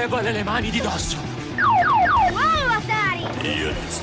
Levale le mani di dosso! Wow, Atari! Io ti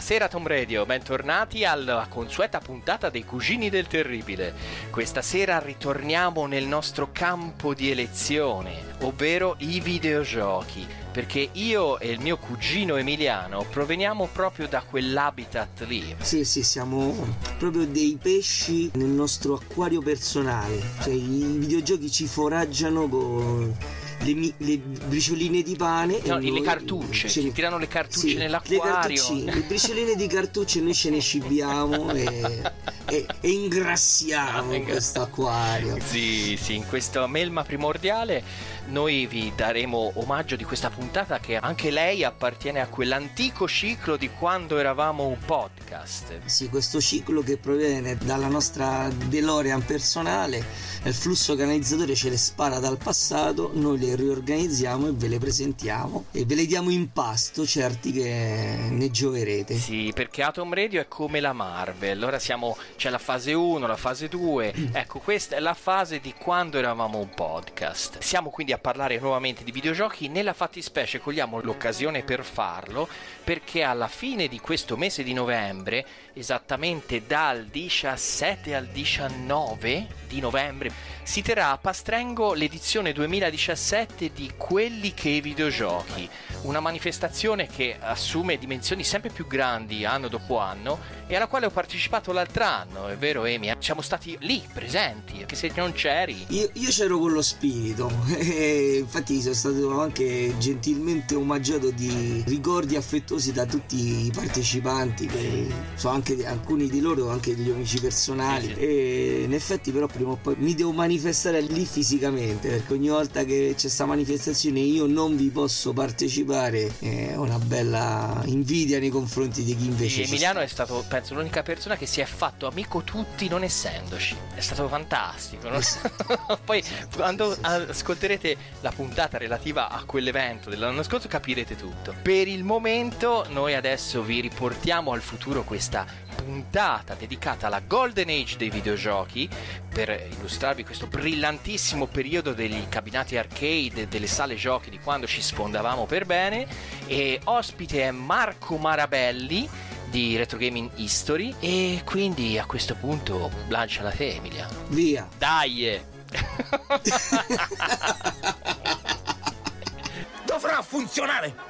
Buonasera Tom Radio, bentornati alla consueta puntata dei Cugini del Terribile. Questa sera ritorniamo nel nostro campo di elezione, ovvero i videogiochi, perché io e il mio cugino Emiliano proveniamo proprio da quell'habitat lì. Sì, sì, siamo proprio dei pesci nel nostro acquario personale. Cioè, i videogiochi ci foraggiano con le, mi- le bricioline di pane. No, e le noi- cartucce, ce ci tirano le cartucce sì, nell'acquario. Le, le bricioline di cartucce noi ce ne cibiamo e, e- e ingrassiamo Ingra- questo acquario. Sì, sì, in questa melma primordiale noi vi daremo omaggio di questa puntata che anche lei appartiene a quell'antico ciclo di quando eravamo un podcast. Sì, questo ciclo che proviene dalla nostra DeLorean personale, il flusso canalizzatore ce le spara dal passato, noi le riorganizziamo e ve le presentiamo e ve le diamo in pasto, certi che ne gioverete. Sì, perché Atom Radio è come la Marvel. Allora siamo c'è la fase 1, la fase 2. Ecco, questa è la fase di quando eravamo un podcast. Siamo quindi a parlare nuovamente di videogiochi, nella fattispecie cogliamo l'occasione per farlo perché alla fine di questo mese di novembre, esattamente dal 17 al 19 di novembre, si terrà a Pastrengo l'edizione 2017 di Quelli che i videogiochi, una manifestazione che assume dimensioni sempre più grandi anno dopo anno e alla quale ho partecipato l'altro anno, è vero Emi? Siamo stati lì presenti, anche se non c'eri. Io, io c'ero con lo spirito, e infatti sono stato anche gentilmente omaggiato di ricordi affettuosi da tutti i partecipanti, che sono anche alcuni di loro anche degli amici personali. E in effetti, però, prima o poi mi devo manifestare lì fisicamente perché ogni volta che c'è questa manifestazione io non vi posso partecipare, è una bella invidia nei confronti di chi invece E Emiliano è stato, penso, l'unica persona che si è fatto amico tutti non essendoci. È stato fantastico. no? Poi quando ascolterete la puntata relativa a quell'evento dell'anno scorso capirete tutto. Per il momento noi adesso vi riportiamo al futuro questa puntata dedicata alla Golden Age dei videogiochi per illustrarvi questo brillantissimo periodo degli cabinati arcade e delle sale giochi di quando ci sfondavamo per bene e ospite è Marco Marabelli di Retro Gaming History e quindi a questo punto lanciala te Emiliano. Via! Dai! Dovrà funzionare!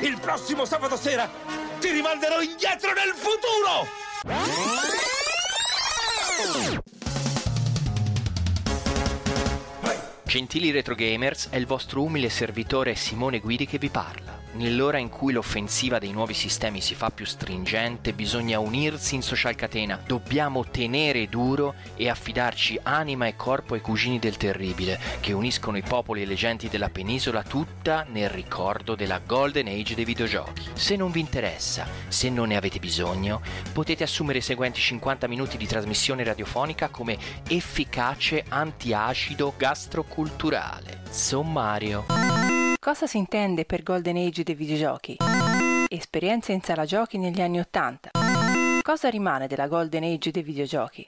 Il prossimo sabato sera ti rimanderò indietro nel futuro! Gentili retro gamers, è il vostro umile servitore Simone Guidi che vi parla. Nell'ora in cui l'offensiva dei nuovi sistemi si fa più stringente, bisogna unirsi in social catena. Dobbiamo tenere duro e affidarci anima e corpo ai cugini del terribile, che uniscono i popoli e le genti della penisola tutta nel ricordo della Golden Age dei videogiochi. Se non vi interessa, se non ne avete bisogno, potete assumere i seguenti 50 minuti di trasmissione radiofonica come efficace antiacido gastroculturale. Sommario. Cosa si intende per Golden Age dei videogiochi? Esperienze in sala giochi negli anni Ottanta. Cosa rimane della Golden Age dei videogiochi?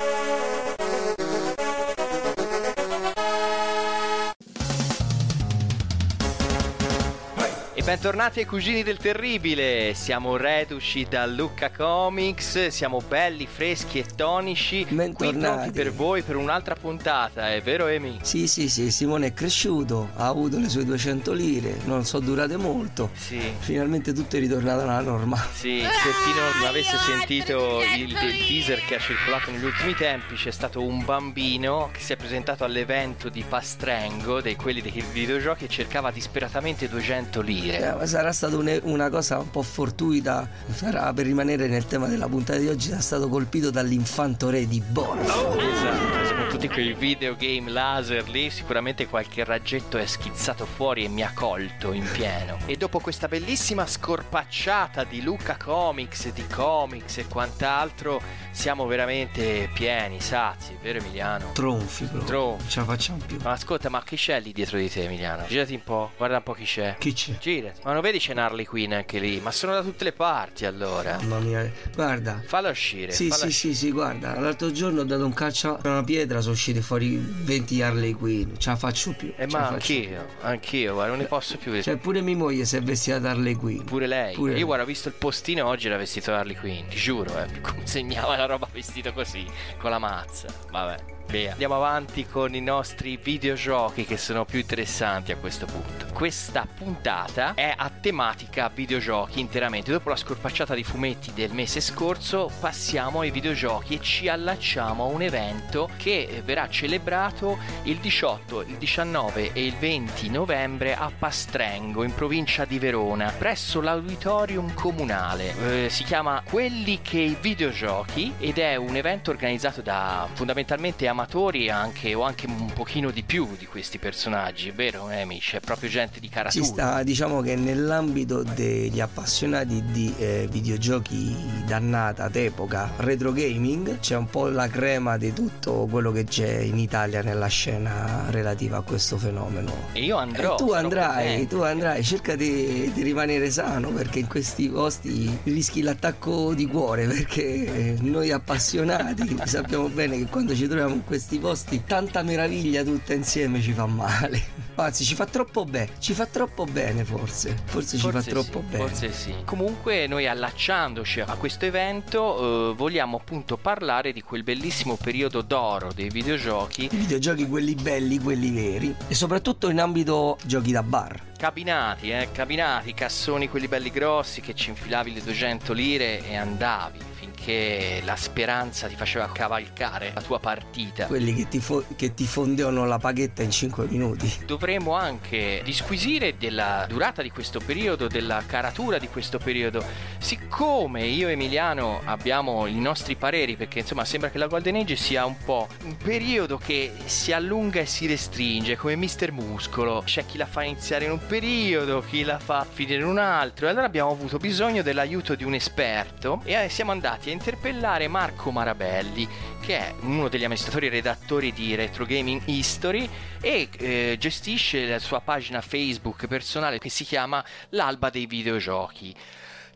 E bentornati ai Cugini del Terribile, siamo reduci da Lucca Comics, siamo belli, freschi e tonici, qui Bentornati. pronti per voi per un'altra puntata, è vero Emi? Sì, sì, sì, Simone è cresciuto, ha avuto le sue 200 lire, non sono durate molto. Sì. Finalmente tutto è ritornato alla norma. Sì, per chi non avesse sentito il, il teaser che ha circolato negli ultimi tempi, c'è stato un bambino che si è presentato all'evento di Pastrengo, dei quelli dei videogiochi, e cercava disperatamente 200 lire. Eh, ma sarà stata un- una cosa un po' fortuita, sarà per rimanere nel tema della puntata di oggi, sarà stato colpito dall'infanto re di Borg. Esatto, soprattutto quei videogame laser lì, sicuramente qualche raggetto è schizzato fuori e mi ha colto in pieno. E dopo questa bellissima scorpacciata di Luca Comics, di comics e quant'altro, siamo veramente pieni, sazi, vero Emiliano? Tronfi, proprio. Tronfi. Non ce la facciamo più. Ma ascolta, ma chi c'è lì dietro di te, Emiliano? Girati un po', guarda un po' chi c'è. Chi c'è? Girati. Ma non vedi c'è Harley Quinn anche lì? Ma sono da tutte le parti allora. Mamma mia, guarda. Falla uscire. Sì, falla sì, sì, sì, guarda, l'altro giorno ho dato un calcio a una pietra, sono usciti fuori 20 Harley Quinn, ce la faccio più. Eh, ma la faccio anch'io, anch'io, guarda, non ne posso più. più. Cioè, pure mia moglie si è vestita da Harley Quinn. Pure lei. Pure Io lei. guarda, ho visto il postino oggi era vestito da Harley Quinn, ti giuro, eh. consegnava la roba vestito così, con la mazza. Vabbè. Via. Andiamo avanti con i nostri videogiochi che sono più interessanti a questo punto. Questa puntata è a tematica videogiochi interamente. Dopo la scorpacciata di fumetti del mese scorso, passiamo ai videogiochi e ci allacciamo a un evento che verrà celebrato il 18, il 19 e il 20 novembre a Pastrengo, in provincia di Verona, presso l'auditorium comunale. Eh, si chiama Quelli che i videogiochi ed è un evento organizzato da fondamentalmente amatori anche, o anche un pochino di più di questi personaggi, vero Emi? C'è proprio gente di Ci caratura. sta, diciamo che nell'ambito degli appassionati di eh, videogiochi dannata d'epoca, retro gaming, c'è un po' la crema di tutto quello che c'è in Italia nella scena relativa a questo fenomeno. E io andrò. E tu andrai, presente. tu andrai, cerca di, di rimanere sano perché in questi posti rischi l'attacco di cuore perché noi appassionati sappiamo bene che quando ci troviamo in questi posti tanta meraviglia tutta insieme ci fa male. Anzi ci fa troppo bene, ci fa troppo bene forse, forse, ci fa Forse troppo sì, bene. Forse sì. Comunque noi allacciandoci a questo evento eh, vogliamo appunto parlare di quel bellissimo periodo d'oro dei videogiochi I videogiochi quelli belli, quelli veri e soprattutto in ambito giochi da bar. cabinati, eh, cabinati, cassoni quelli belli grossi che ci infilavi le 200 lire e andavi finché la speranza ti faceva cavalcare la tua partita. Quelli che ti, fo- che ti fondevano la paghetta in 5 minuti. Dovremo anche disquisire della durata di questo periodo, della caratura di questo periodo. Siccome io e Emiliano abbiamo i nostri pareri, perché insomma sembra che la Golden Age sia un po' un periodo che si allunga e si restringe, come Mister Muscolo. C'è chi la fa iniziare in un periodo, chi la fa finire in un altro. E allora abbiamo avuto bisogno dell'aiuto di un esperto e eh, siamo andati a interpellare Marco Marabelli, che è uno degli amministratori e redattori di Retro Gaming History e eh, gestisce la sua pagina Facebook personale che si chiama L'Alba dei Videogiochi.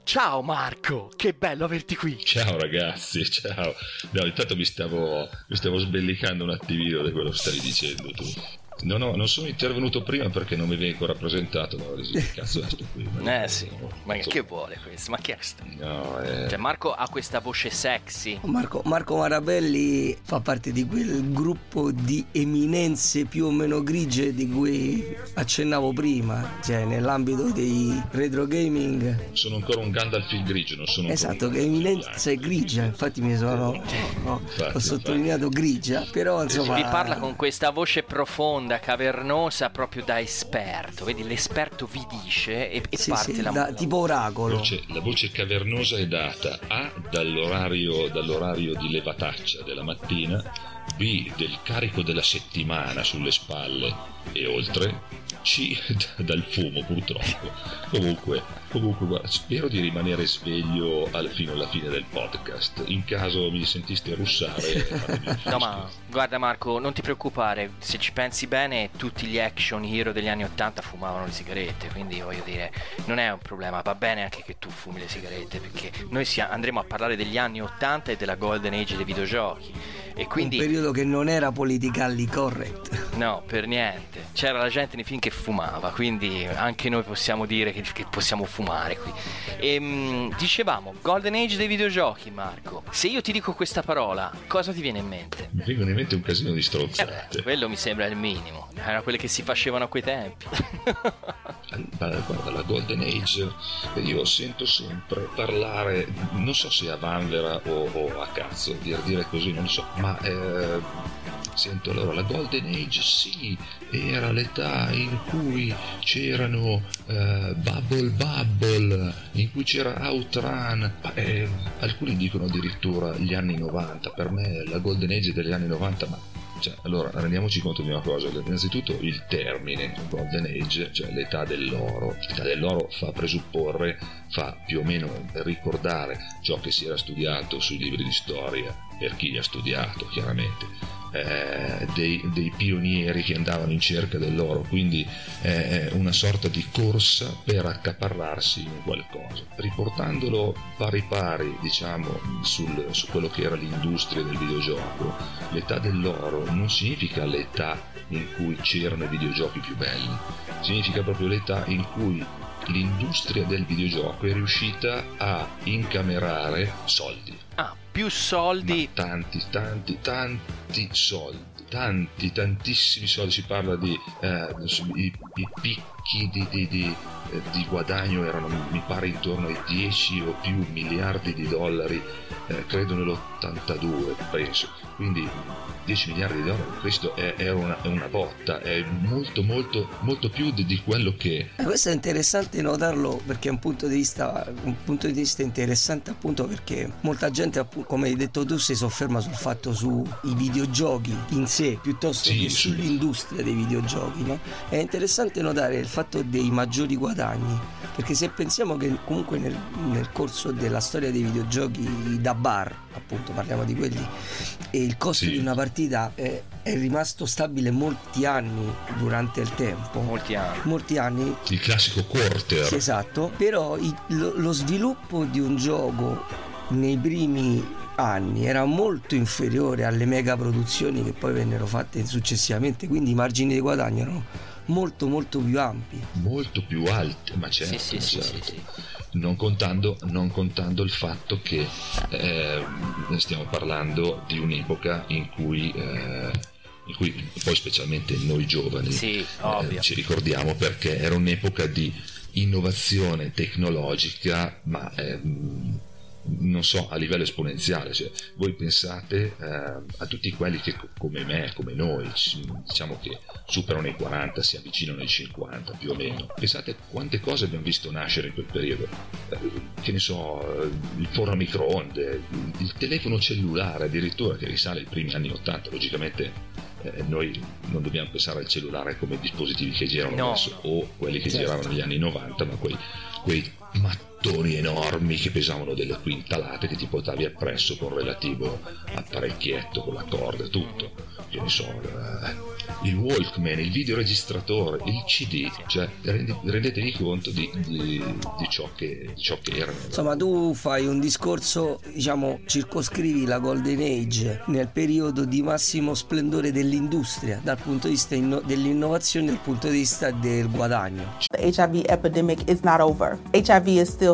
Ciao Marco, che bello averti qui. Ciao ragazzi, ciao. No, intanto mi stavo, mi stavo sbellicando un attimino da quello che stavi dicendo tu. No, no, non sono intervenuto prima perché non mi avevi ancora presentato, ma che cazzo è sto qui? Eh sì, ma che vuole questo? Ma chi è sto? No, eh, Cioè Marco ha questa voce sexy. Marco, Marco Marabelli fa parte di quel gruppo di eminenze più o meno grigie di cui accennavo prima, cioè nell'ambito dei retro gaming. sono ancora un Gandalf il grigio, non sono Esatto, che eminenza è grigia, infatti mi sono ho, Infatti, ho sottolineato grigia, però insomma Vi parla con questa voce profonda, cavernosa, proprio da esperto. Vedi, l'esperto vi dice e, e sì, parte sì, la da- la- tipo oracolo. Voce- la voce cavernosa è data A dall'orario, dall'orario di levataccia della mattina, B del carico della settimana sulle spalle e oltre, C dal fumo purtroppo. Comunque, comunque guarda, spero di rimanere sveglio al- fino alla fine del podcast. In caso mi sentiste russare, No, ma guarda Marco, non ti preoccupare, se ci pensi bene, tutti gli action hero degli anni 80 fumavano le sigarette, quindi voglio dire, non è un problema, va bene anche che tu fumi le sigarette, perché noi sia- andremo a parlare degli anni 80 e della golden age dei videogiochi. E quindi... Un periodo che non era politically correct. No, per niente. C'era la gente nei film che fumava, quindi anche noi possiamo dire che, che possiamo fumare qui. E, mh, dicevamo, Golden Age dei videogiochi, Marco. Se io ti dico questa parola, cosa ti viene in mente? Mi vengono in mente un casino di Eh strozzate. beh, quello mi sembra il minimo. Era quelle che si facevano a quei tempi. Guarda, guarda, la Golden Age, io sento sempre parlare, non so se a vanvera o, o a cazzo, dire, dire così, non lo so, ma eh, sento allora la Golden Age sì, era l'età in cui c'erano eh, Bubble Bubble, in cui c'era Outrun, eh, alcuni dicono addirittura gli anni 90, per me la Golden Age degli anni 90, ma cioè, allora rendiamoci conto di una cosa, innanzitutto il termine Golden Age, cioè l'età dell'oro, l'età dell'oro fa presupporre, fa più o meno ricordare ciò che si era studiato sui libri di storia, per chi li ha studiato chiaramente, eh, dei, dei pionieri che andavano in cerca dell'oro, quindi eh, una sorta di corsa per accaparrarsi in qualcosa, riportandolo pari pari diciamo sul, su quello che era l'industria del videogioco, l'età dell'oro non significa l'età in cui c'erano i videogiochi più belli, significa proprio l'età in cui l'industria del videogioco è riuscita a incamerare soldi. Ah, più soldi. Ma tanti, tanti, tanti soldi. Tanti, tantissimi soldi. Si parla di eh, i, i picchi di, di, di, di guadagno erano, mi pare, intorno ai 10 o più miliardi di dollari, eh, credo nell'82, penso. Quindi 10 miliardi di dollari, questo è, è, una, è una botta, è molto, molto, molto più di, di quello che Eh, Questo è interessante notarlo perché è un punto di vista, un punto di vista interessante appunto perché molta gente, appu- come hai detto tu, si sofferma sul fatto sui videogiochi in sé piuttosto Sì, che sull'industria dei videogiochi. No? È interessante notare il fatto dei maggiori guadagni perché se pensiamo che comunque nel, nel corso della storia dei videogiochi da bar, appunto parliamo di quelli, e il costo Sì. di una partita è, è rimasto stabile molti anni durante il tempo. Molti anni. Molti anni il classico quarter sì, esatto, però i- lo, lo sviluppo di un gioco nei primi anni era molto inferiore alle mega produzioni che poi vennero fatte successivamente, quindi i margini di guadagno erano molto molto più ampi. molto più alte, ma certo, Sì, sì, certo. sì, sì. Non, contando, non contando il fatto che eh, stiamo parlando di un'epoca in cui, eh, in cui poi specialmente noi giovani Sì, eh, ci ricordiamo perché era un'epoca di innovazione tecnologica, ma ehm, non so, a livello esponenziale. Cioè, voi pensate eh, a tutti quelli che co- come me, come noi, ci- diciamo che superano i 40, si avvicinano ai 50 più o meno. Pensate quante cose abbiamo visto nascere in quel periodo. Eh, che ne so, eh, il forno a microonde, il, il telefono cellulare addirittura che risale ai primi anni 80, logicamente eh, noi non dobbiamo pensare al cellulare come dispositivi che girano No. adesso o quelli che Certo. giravano negli anni 90, ma quei, quei mattoni enormi che pesavano delle quintalate che ti portavi appresso con relativo apparecchietto, con la corda e tutto. Che ne so, eh, il Walkman, il videoregistratore, il CD, cioè rendetevi conto di, di- di ciò che, di ciò che erano. Insomma, tu fai un discorso, diciamo, circoscrivi la Golden Age nel periodo di massimo splendore dell'industria dal punto di vista inno- dell'innovazione dal punto di vista del guadagno. The HIV epidemic is not over. HIV is still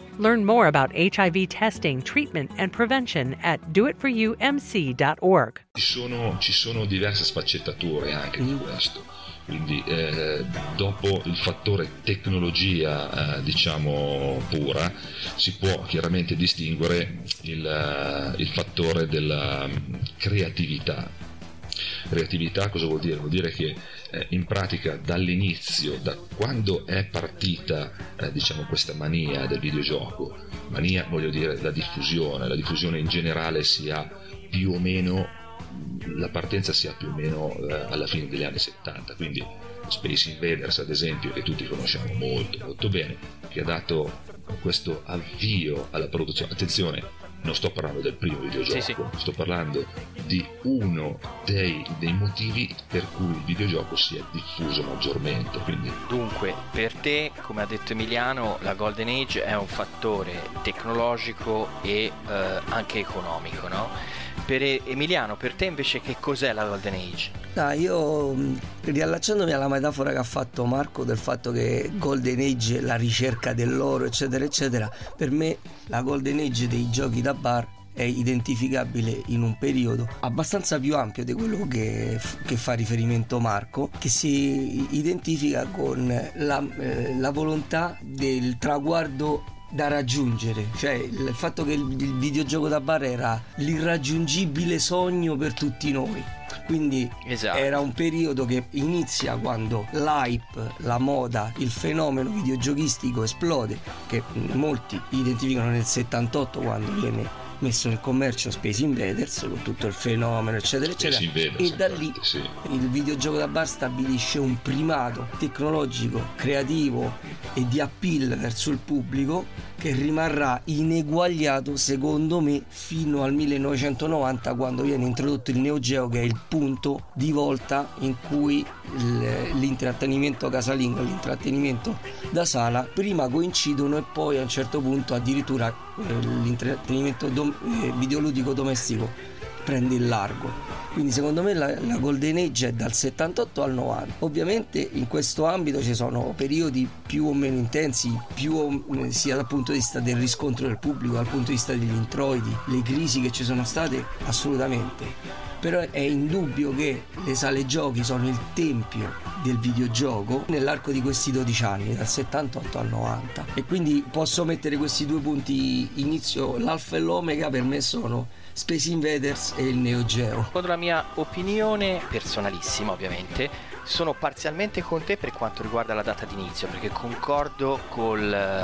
Learn more about HIV testing, treatment, and prevention at doitforyoumc.org. Ci sono, ci sono diverse sfaccettature anche di questo. Quindi eh, dopo il fattore tecnologia eh, diciamo pura si può chiaramente distinguere il, eh, il fattore della mm, creatività. Creatività cosa vuol dire? Vuol dire che eh, in pratica dall'inizio, da quando è partita eh, diciamo questa mania del videogioco, mania voglio dire la diffusione, la diffusione in generale si ha più o meno la partenza sia più o meno eh, alla fine degli anni 70, quindi Space Invaders ad esempio, che tutti conosciamo molto molto bene, che ha dato questo avvio alla produzione. Attenzione, non sto parlando del primo videogioco, Sì, sì. sto parlando di uno dei, dei motivi per cui il videogioco si è diffuso maggiormente. Quindi Dunque, per te, come ha detto Emiliano, la Golden Age è un fattore tecnologico e eh, anche economico, no? Per Emiliano, per te invece che cos'è la Golden Age? Dai, io mh, riallacciandomi alla metafora che ha fatto Marco del fatto che Golden Age la ricerca dell'oro, eccetera, eccetera, per me la Golden Age dei giochi da bar è identificabile in un periodo abbastanza più ampio di quello che, che fa riferimento Marco, che si identifica con la, eh, la volontà del traguardo da raggiungere, cioè il fatto che il, il videogioco da bar era l'irraggiungibile sogno per tutti noi. Quindi Esatto. era un periodo che inizia quando l'hype, la moda, il fenomeno videogiochistico esplode, che molti identificano nel 78 quando viene messo in commercio Space Invaders con tutto il fenomeno eccetera Space eccetera Invaders, e da lì sì. il videogioco da bar stabilisce un primato tecnologico, creativo e di appeal verso il pubblico che rimarrà ineguagliato secondo me fino al 1990 quando viene introdotto il Neo Geo che è il punto di volta in cui l'intrattenimento casalingo e l'intrattenimento da sala prima coincidono e poi a un certo punto addirittura eh, l'intrattenimento dom- eh, videoludico domestico prende il largo. Quindi secondo me la, la Golden Age è dal 78 al 90. Ovviamente in questo ambito ci sono periodi più o meno intensi, più o- eh, sia dal punto di vista del riscontro del pubblico, dal punto di vista degli introiti, le crisi che ci sono state, assolutamente. Però è indubbio che le sale giochi sono il tempio del videogioco nell'arco di questi 12 anni, dal 78 al 90. E quindi posso mettere questi due punti inizio, l'alfa e l'omega per me sono Space Invaders e il Neo Geo. Secondo la mia opinione personalissima, ovviamente, sono parzialmente con te per quanto riguarda la data d'inizio, perché concordo con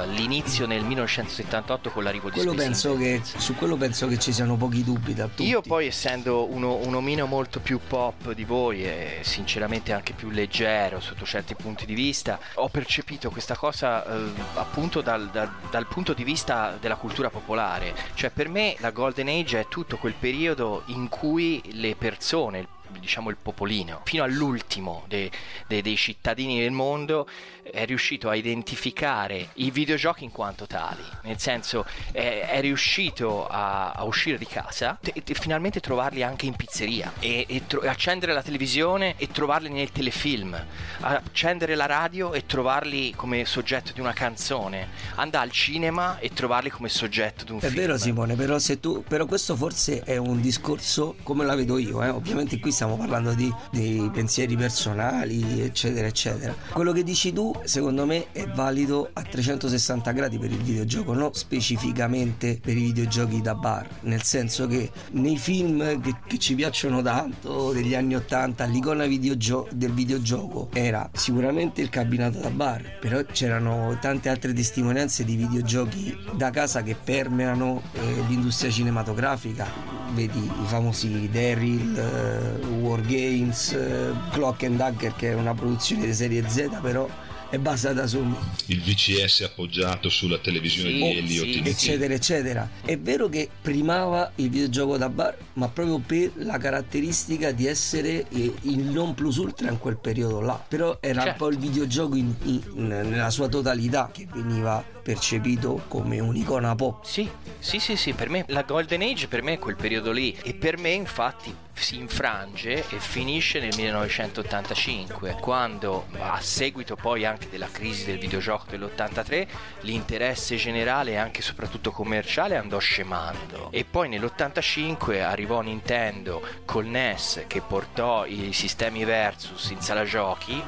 l'inizio nel 1978 con l'arrivo di Quello penso che, su quello penso che ci siano pochi dubbi da tutti. Io poi essendo uno, un omino molto più pop di voi e sinceramente anche più leggero sotto certi punti di vista, ho percepito questa cosa eh, appunto dal, dal- dal punto di vista della cultura popolare. Cioè per me la Golden Age è tutto quel periodo in cui le persone, il- diciamo il popolino, fino all'ultimo de- de- dei cittadini del mondo è riuscito a identificare i videogiochi in quanto tali, nel senso è, è riuscito a, a uscire di casa e, e finalmente trovarli anche in pizzeria e, e tro- accendere la televisione e trovarli nel telefilm, accendere la radio e trovarli come soggetto di una canzone, andare al cinema e trovarli come soggetto di un È film. vero Simone, però, se tu, però questo forse è un discorso come la vedo io, eh. ovviamente qui stiamo parlando di, di pensieri personali, eccetera, eccetera. Quello che dici tu, secondo me, è valido a 360 gradi per il videogioco, non specificamente per i videogiochi da bar, nel senso che nei film che, che ci piacciono tanto, degli anni 80, l'icona videogio- del videogioco era sicuramente il cabinato da bar, però c'erano tante altre testimonianze di videogiochi da casa che permeano eh, l'industria cinematografica. Vedi i famosi Daryl, eh, War Games, eh, Clock and Dagger che è una produzione di serie Z però è basata su il VCS appoggiato sulla televisione di Elliot in eccetera eccetera. È vero che primava il videogioco da bar ma proprio per la caratteristica di essere eh, il non plus ultra in quel periodo là. Però era Certo. un po' il videogioco in- in- nella sua totalità che veniva percepito come un'icona pop. Sì, sì, sì, sì, per me la Golden Age per me è quel periodo lì. E per me infatti si infrange e finisce nel 1985 quando a seguito poi anche della crisi del videogioco dell'83 l'interesse generale e anche soprattutto commerciale andò scemando. E poi nell'85 arrivò Nintendo col NES che portò i sistemi Versus in sala giochi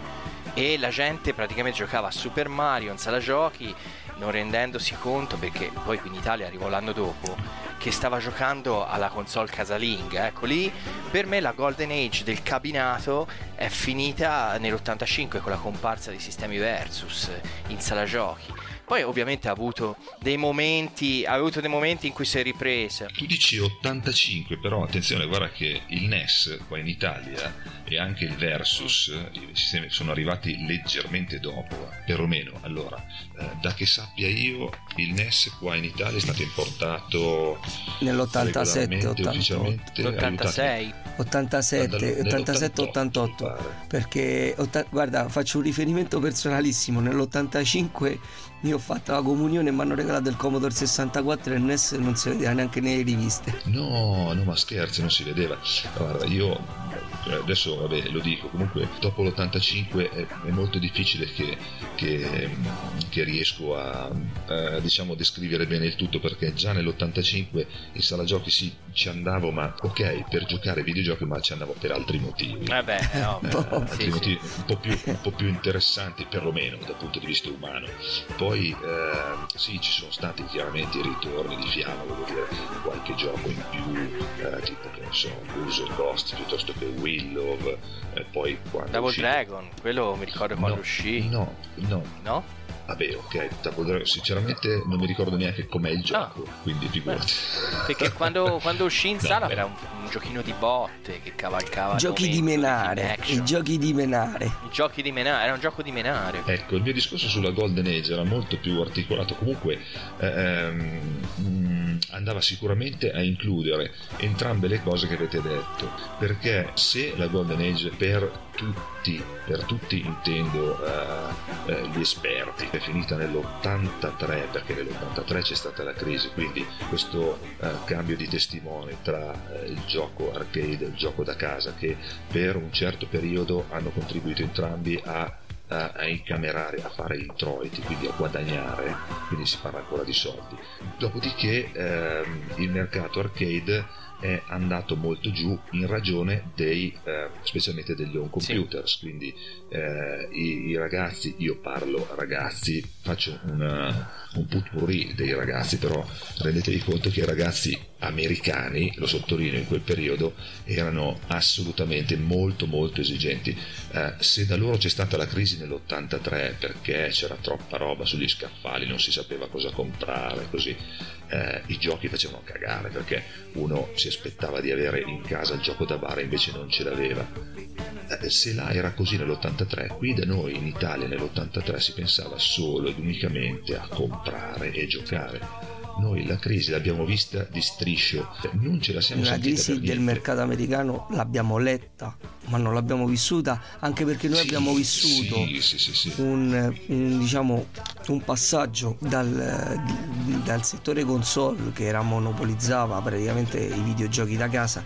e la gente praticamente giocava a Super Mario in sala giochi non rendendosi conto perché poi in Italia arrivò l'anno dopo che stava giocando alla console casalinga. Ecco lì per me la golden age del cabinato è finita nell'85 con la comparsa dei sistemi Versus in sala giochi Poi ovviamente ha avuto dei momenti, ha avuto dei momenti in cui si è ripresa. Tu dici 85, però attenzione, guarda che il NES qua in Italia e anche il Versus, i sistemi sono arrivati leggermente dopo, perlomeno. Allora, eh, da che sappia io, il NES qua in Italia è stato importato nell'87, 88, l'86, 87, 87, 88. Perché, guarda, faccio un riferimento personalissimo. Nell'85 io ho fatto la comunione e mi hanno regalato il Commodore 64 e NES non si vedeva neanche nelle riviste. No, no, ma scherzi, non si vedeva. Guarda, io adesso vabbè, lo dico, comunque dopo l'85 è, è molto difficile che, che, che riesco a, a, diciamo, descrivere bene il tutto perché già nell'85 in sala giochi sì, ci andavo, ma ok, per giocare ai videogiochi, ma ci andavo per altri motivi. Vabbè, no, eh, altri sì, motivi sì. Un, po più, un, po più, interessanti, perlomeno dal punto di vista umano. Poi eh, sì, ci sono stati chiaramente i ritorni di fiamma, voglio dire, qualche gioco in più, eh, tipo che ne so, Uso Ghost piuttosto che Willow, e poi quando Double uscì... Dragon, quello mi ricordo quando no, uscì. No, no. No? Vabbè, ok, Double Dragon, sinceramente non mi ricordo neanche com'è il gioco, ah. quindi figurati. Perché quando, quando uscì in no, sala era un, un, giochino di botte che cavalcava. Giochi di menare. I giochi di menare. I giochi di menare, era un gioco di menare. Ecco, il mio discorso sulla Golden Age era molto più articolato. Comunque, ehm, andava sicuramente a includere entrambe le cose che avete detto. Perché se la Golden Age per tutti, per tutti intendo uh, uh, gli esperti, è finita nell'83 perché nell'83 c'è stata la crisi, quindi questo uh, cambio di testimone tra il gioco arcade e il gioco da casa che per un certo periodo hanno contribuito entrambi a a, incamerare, a fare introiti, quindi a guadagnare, quindi si parla ancora di soldi. Dopodiché ehm, il mercato arcade è andato molto giù in ragione dei, eh, specialmente degli home computers, sì. quindi eh, i, i, ragazzi, io parlo ragazzi, faccio una, un putpurri dei ragazzi, però rendetevi conto che i ragazzi americani, lo sottolineo in quel periodo, erano assolutamente molto molto esigenti. Eh, se da loro c'è stata la crisi nell'83 perché c'era troppa roba sugli scaffali, non si sapeva cosa comprare, così eh, i giochi facevano cagare perché uno si aspettava di avere in casa il gioco da bar e invece non ce l'aveva. Eh, se là era così nell'83, qui da noi in Italia nell'83 si pensava solo ed unicamente a comprare e giocare noi la crisi l'abbiamo vista di striscio, non ce la siamo. La crisi del mercato americano l'abbiamo letta, ma non l'abbiamo vissuta, anche perché noi sì, abbiamo vissuto sì, sì, un, un, diciamo, un, passaggio dal, dal settore console che era monopolizzava praticamente i videogiochi da casa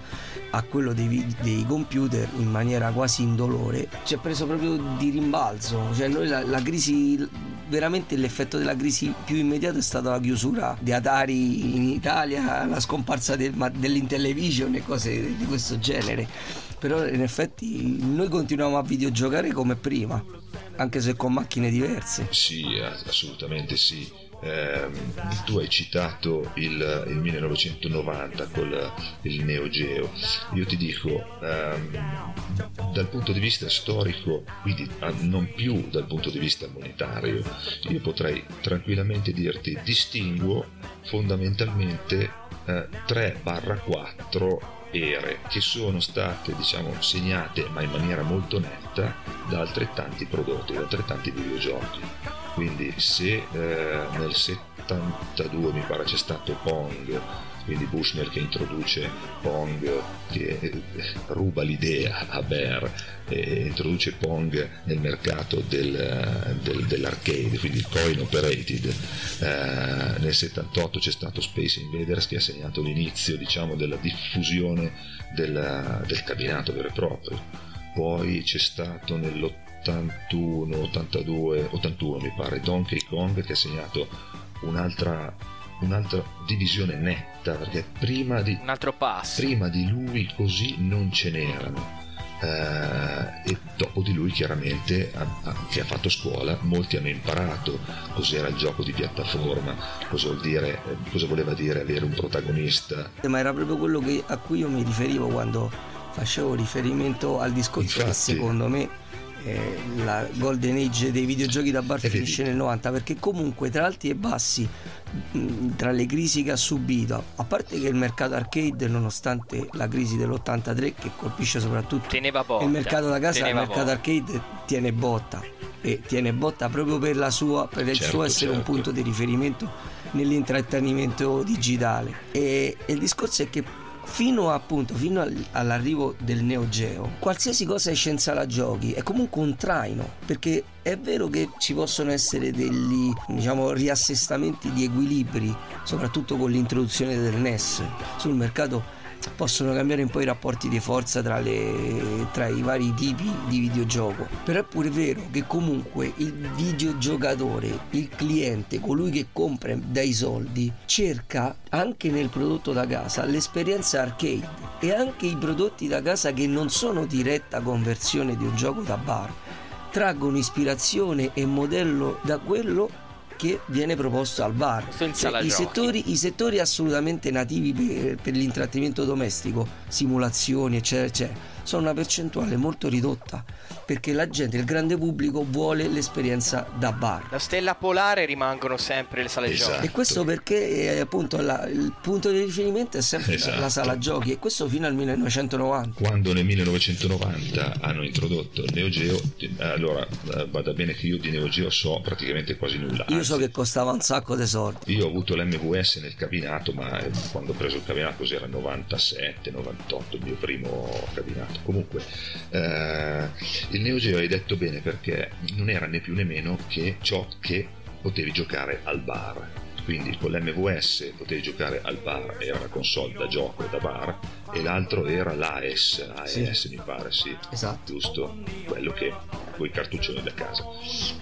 a quello dei, dei, computer in maniera quasi indolore. Ci ha preso proprio di rimbalzo. Cioè noi la, la, crisi veramente l'effetto della crisi più immediato è stata la chiusura di Atari in Italia la scomparsa del, dell'Intellivision e cose di questo genere. Però in effetti noi continuiamo a videogiocare come prima anche se con macchine diverse. Sì assolutamente sì eh, tu hai citato il, il 1990 con il Neo Geo. Io ti dico, ehm, dal punto di vista storico, quindi ah, non più dal punto di vista monetario, io potrei tranquillamente dirti distinguo fondamentalmente eh, 3-4 ere che sono state diciamo segnate ma in maniera molto netta da altrettanti prodotti, da altrettanti videogiochi quindi se eh, nel 72 mi pare c'è stato Pong quindi Bushner che introduce Pong che eh, ruba l'idea a Bear e introduce Pong nel mercato del, del, dell'arcade quindi il coin operated. Eh, nel 78 c'è stato Space Invaders che ha segnato l'inizio diciamo della diffusione del, del cabinato vero e proprio. Poi c'è stato nell'80 81, 82, 81 mi pare, Donkey Kong che ha segnato un'altra, un'altra divisione netta perché prima di, un altro passo. prima di lui così non ce n'erano. Uh, e dopo di lui chiaramente a, a, che ha fatto scuola molti hanno imparato cos'era il gioco di piattaforma cosa, dire, cosa voleva dire avere un protagonista ma era proprio quello che, a cui io mi riferivo quando facevo riferimento al discorso Infatti, che secondo me eh, la golden age dei videogiochi da bar finisce nel 90 perché comunque tra alti e bassi mh, tra le crisi che ha subito a parte che il mercato arcade nonostante la crisi dell'83 che colpisce soprattutto botta. il mercato da casa il mercato botta. arcade tiene botta e tiene botta proprio per la sua per il Certo, suo essere un certo. punto di riferimento nell'intrattenimento digitale e, e il discorso è che fino appunto fino al- all'arrivo del Neo Geo qualsiasi cosa esce in sala giochi è comunque un traino perché è vero che ci possono essere degli diciamo riassestamenti di equilibri soprattutto con l'introduzione del NES sul mercato possono cambiare un po' i rapporti di forza tra, le- tra i vari tipi di videogioco. Però è pure vero che comunque il videogiocatore, il cliente, colui che compra dai soldi, cerca anche nel prodotto da casa l'esperienza arcade e anche i prodotti da casa che non sono diretta conversione di un gioco da bar traggono ispirazione e modello da quello che viene proposto al bar. Cioè, i, settori, I settori assolutamente nativi per, per l'intrattenimento domestico, simulazioni, eccetera, eccetera, sono una percentuale molto ridotta perché la gente, il grande pubblico, vuole l'esperienza da bar. La stella polare rimangono sempre le sale Esatto. giochi. E questo perché eh, appunto la- il punto di riferimento è sempre Esatto. la sala giochi e questo fino al 1990. Quando nel 1990 hanno introdotto il Neo Geo, allora eh, vada bene che io di Neo Geo so praticamente quasi nulla. Io so che costava un sacco di soldi. Io ho avuto l'MVS nel cabinato, ma eh, quando ho preso il cabinato cos'era 97, 98, il mio primo cabinato. Comunque, eh, il Neo Geo hai detto bene perché non era né più né meno che ciò che potevi giocare al bar. Quindi con l'MVS potevi giocare al bar, era una console da gioco da bar, e l'altro era l'AS, AES mi pare, sì, Esatto. giusto, quello che con i cartuccioni da casa.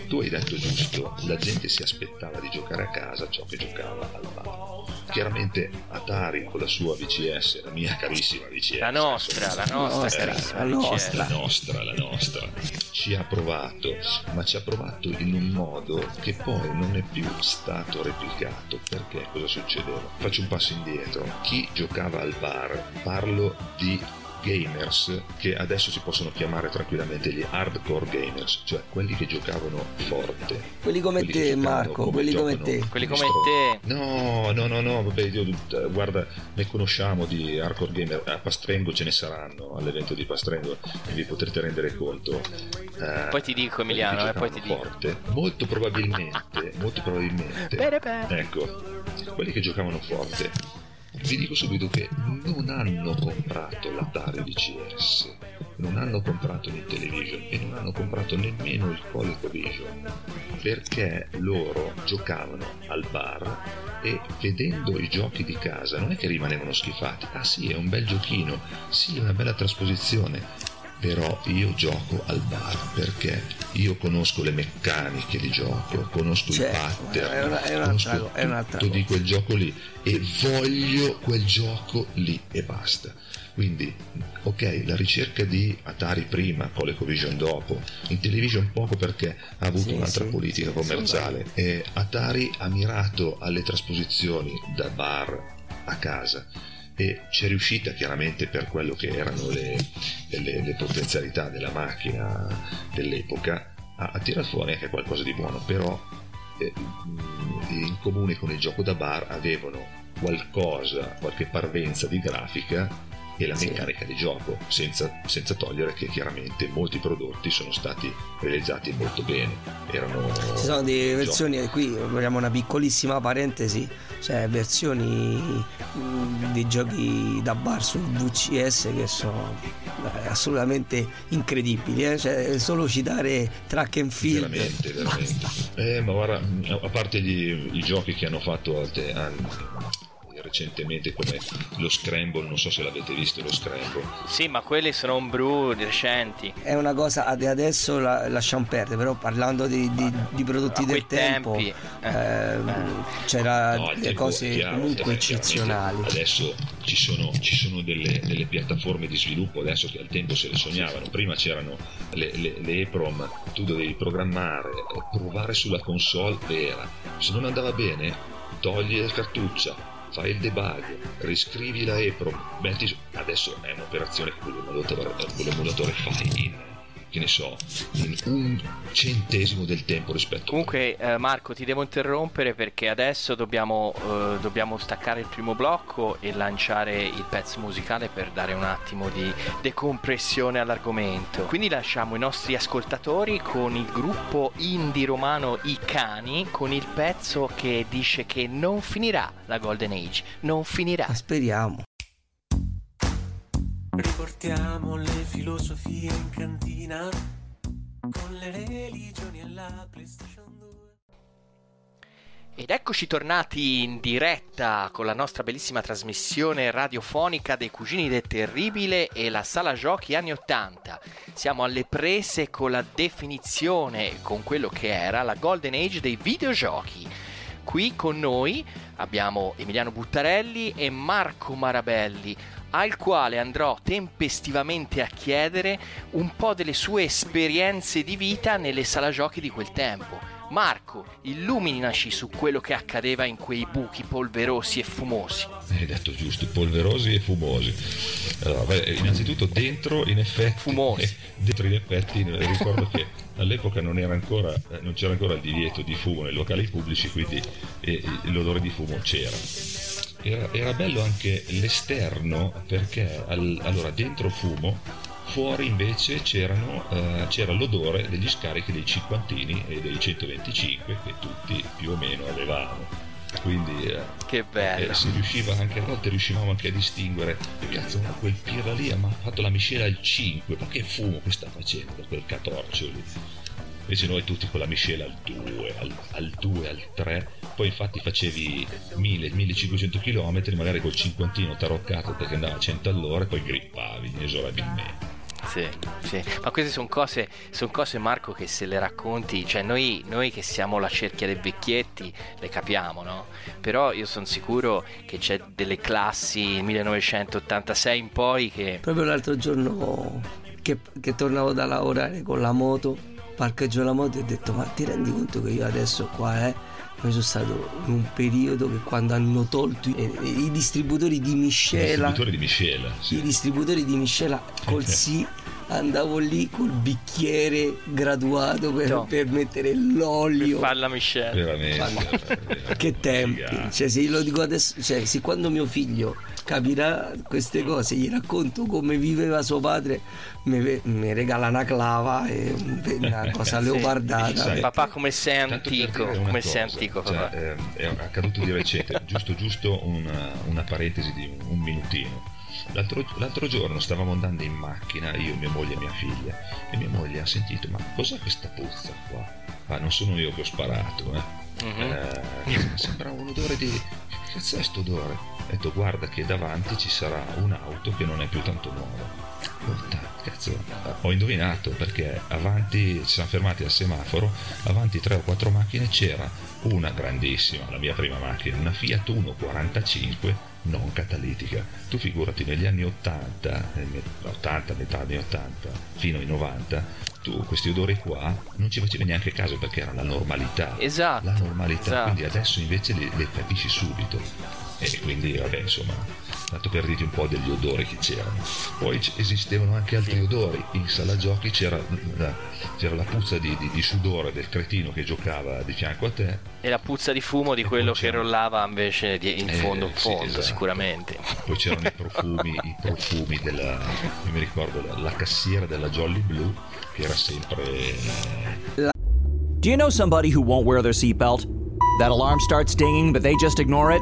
Tu hai detto giusto, la gente si aspettava di giocare a casa ciò che giocava al bar. Chiaramente Atari con la sua VCS, la mia carissima VCS, La nostra, la nostra la nostra. la nostra, la nostra, ci ha provato, ma ci ha provato in un modo che poi non è più stato replicato. Perché cosa succedeva? Faccio un passo indietro. Chi giocava al bar, parlo di gamers che adesso si possono chiamare tranquillamente gli hardcore gamers, cioè quelli che giocavano forte. Quelli come Quelli te Marco, quelli come te. Quelli come stro- te. No, no, no, no, vabbè, io, eh, guarda, ne conosciamo di hardcore gamer, a Pastrengo ce ne saranno all'evento di Pastrengo e vi potrete rendere conto. eh, Poi ti dico, Emiliano, eh, poi ti forte, molto probabilmente, molto probabilmente, Bene, bene. ecco, quelli che giocavano forte, vi dico subito che non hanno comprato l'Atari DCS, non hanno comprato il Television e non hanno comprato nemmeno il ColecoVision perché loro giocavano al bar e vedendo i giochi di casa non è che rimanevano schifati, ah sì è un bel giochino, sì è una bella trasposizione, però io gioco al bar perché io conosco le meccaniche di gioco, conosco Certo, i pattern, è una- è un'altra conosco co- è un'altra tutto di quel gioco lì e voglio quel gioco lì e basta. Quindi, ok, la ricerca di Atari prima, ColecoVision dopo, Intellivision poco perché ha avuto Sì, un'altra sì. politica commerciale. E Atari ha mirato alle trasposizioni da bar a casa e ci è riuscita chiaramente per quello che erano le, le- le potenzialità della macchina dell'epoca a, a tirar fuori anche qualcosa di buono, però eh, in comune con il gioco da bar avevano qualcosa, qualche parvenza di grafica e la Sì. meccanica di gioco, senza, senza togliere che chiaramente molti prodotti sono stati realizzati molto bene. Erano Ci sono delle versioni, e qui apriamo una piccolissima parentesi, cioè versioni mh, dei giochi da bar sul VCS che sono eh, assolutamente incredibili, eh? cioè, solo citare track and field. Veramente, veramente. Eh, ma guarda, a parte gli, i giochi che hanno fatto an- recentemente come lo Scramble, non so se l'avete visto lo Scramble. Sì, ma quelli sono homebrew recenti. È una cosa ad- adesso la, lasciamo perdere, però parlando di, di- di prodotti del tempo, tempi, eh, ehm, c'era No, tempo, cose chiaro, comunque eccezionali. Adesso ci sono, ci sono delle, delle piattaforme di sviluppo adesso che al tempo se le sognavano. Prima c'erano le, le, le EPROM, tu dovevi programmare, eh, provare sulla console vera. Se non andava bene, togli la cartuccia, fai il debug, riscrivi la EPROM, metti su- Adesso è un'operazione che con l'emulatore, con l'emulatore fai. in che ne so, in un centesimo del tempo rispetto Comunque, eh, Marco, ti devo interrompere perché adesso dobbiamo, eh, dobbiamo staccare il primo blocco e lanciare il pezzo musicale per dare un attimo di decompressione all'argomento. Quindi lasciamo i nostri ascoltatori con il gruppo indie romano I Cani con il pezzo che dice che non finirà la Golden Age, non finirà. Speriamo. Riportiamo le filosofie in cantina con le religioni e la PlayStation 2. Ed eccoci tornati in diretta con la nostra bellissima trasmissione radiofonica dei Cugini del Terribile e la sala giochi anni 80. Siamo alle prese con la definizione, con quello che era la Golden Age dei videogiochi. Qui con noi abbiamo Emiliano Buttarelli e Marco Marabelli, al quale andrò tempestivamente a chiedere un po' delle sue esperienze di vita nelle sala giochi di quel tempo. Marco, illuminaci su quello che accadeva in quei buchi polverosi e fumosi. Hai detto giusto, polverosi e fumosi. Allora, beh, innanzitutto dentro in effetti... Fumosi. eh, dentro in effetti ricordo che all'epoca non, era ancora, non c'era ancora il divieto di fumo nei locali pubblici, quindi eh, l'odore di fumo c'era. Era, era bello anche l'esterno perché al- allora dentro fumo, fuori invece c'erano, eh, c'era l'odore degli scarichi dei cinquantini e dei 125 che tutti più o meno avevamo. Quindi eh, Che bello. eh, si riusciva anche a volte riuscivamo anche a distinguere cazzo ma quel pirla lì ha fatto la miscela al 5 ma che fumo che sta facendo quel catorcio lì invece noi tutti con la miscela al 2 al, al 2 al 3 poi infatti facevi 1000-1500 km magari col cinquantino taroccato perché andava a 100 all'ora e poi grippavi inesorabilmente. Sì, sì, ma queste sono cose, son cose Marco che se le racconti, cioè noi, noi che siamo la cerchia dei vecchietti le capiamo, no? Però io sono sicuro che c'è delle classi 1986 in poi che... Proprio l'altro giorno che, che tornavo da lavorare con la moto, parcheggio la moto e ho detto ma ti rendi conto che io adesso qua eh, io sono stato in un periodo che quando hanno tolto i, i distributori di miscela, distributore di miscela sì. i distributori di miscela col sì andavo lì col bicchiere graduato per, No. per mettere l'olio. Falla Michelle. veramente Che tempi, cioè se glielo dico adesso, cioè se quando mio figlio capirà queste cose, gli racconto come viveva suo padre, mi, mi regala una clava e una cosa Sì. leopardata. Sai, Papà come sei per antico, come cosa, sei antico cioè, papà. eh, è accaduto di recente, giusto giusto una, una parentesi di un, un minutino. L'altro, l'altro giorno stavamo andando in macchina, io, mia moglie e mia figlia, e mia moglie ha sentito, ma cos'è questa puzza qua? Ma non sono io che ho sparato, eh. Mhm. Eh, sembrava un odore di... Che cazzo è sto odore? Ho detto, guarda che davanti ci sarà un'auto che non è più tanto nuova. Puttana, cazzo, ho indovinato perché avanti ci siamo fermati al semaforo, avanti tre o quattro macchine c'era una grandissima, la mia prima macchina, una Fiat 145 non catalitica. Tu figurati negli anni 80, negli 80, metà anni 80 fino ai 90, tu questi odori qua non ci facevi neanche caso perché era la normalità. Esatto, La normalità, esatto. quindi adesso invece le, le capisci subito. E quindi, vabbè, insomma, tanto per dirti un po' degli odori che c'erano. Poi c- esistevano anche altri odori. In sala giochi c'era la, c'era la puzza di, di- di sudore del cretino che giocava di fianco a te. E la puzza di fumo di quello che rollava invece di- in Eh, fondo in sì, fondo, esatto. sicuramente. Poi c'erano i profumi, i profumi della. Io mi ricordo la, la cassiera della Jolly Blue che era sempre. eh, Do you know somebody who won't wear their seatbelt? That alarm starts dinging, but they just ignore it?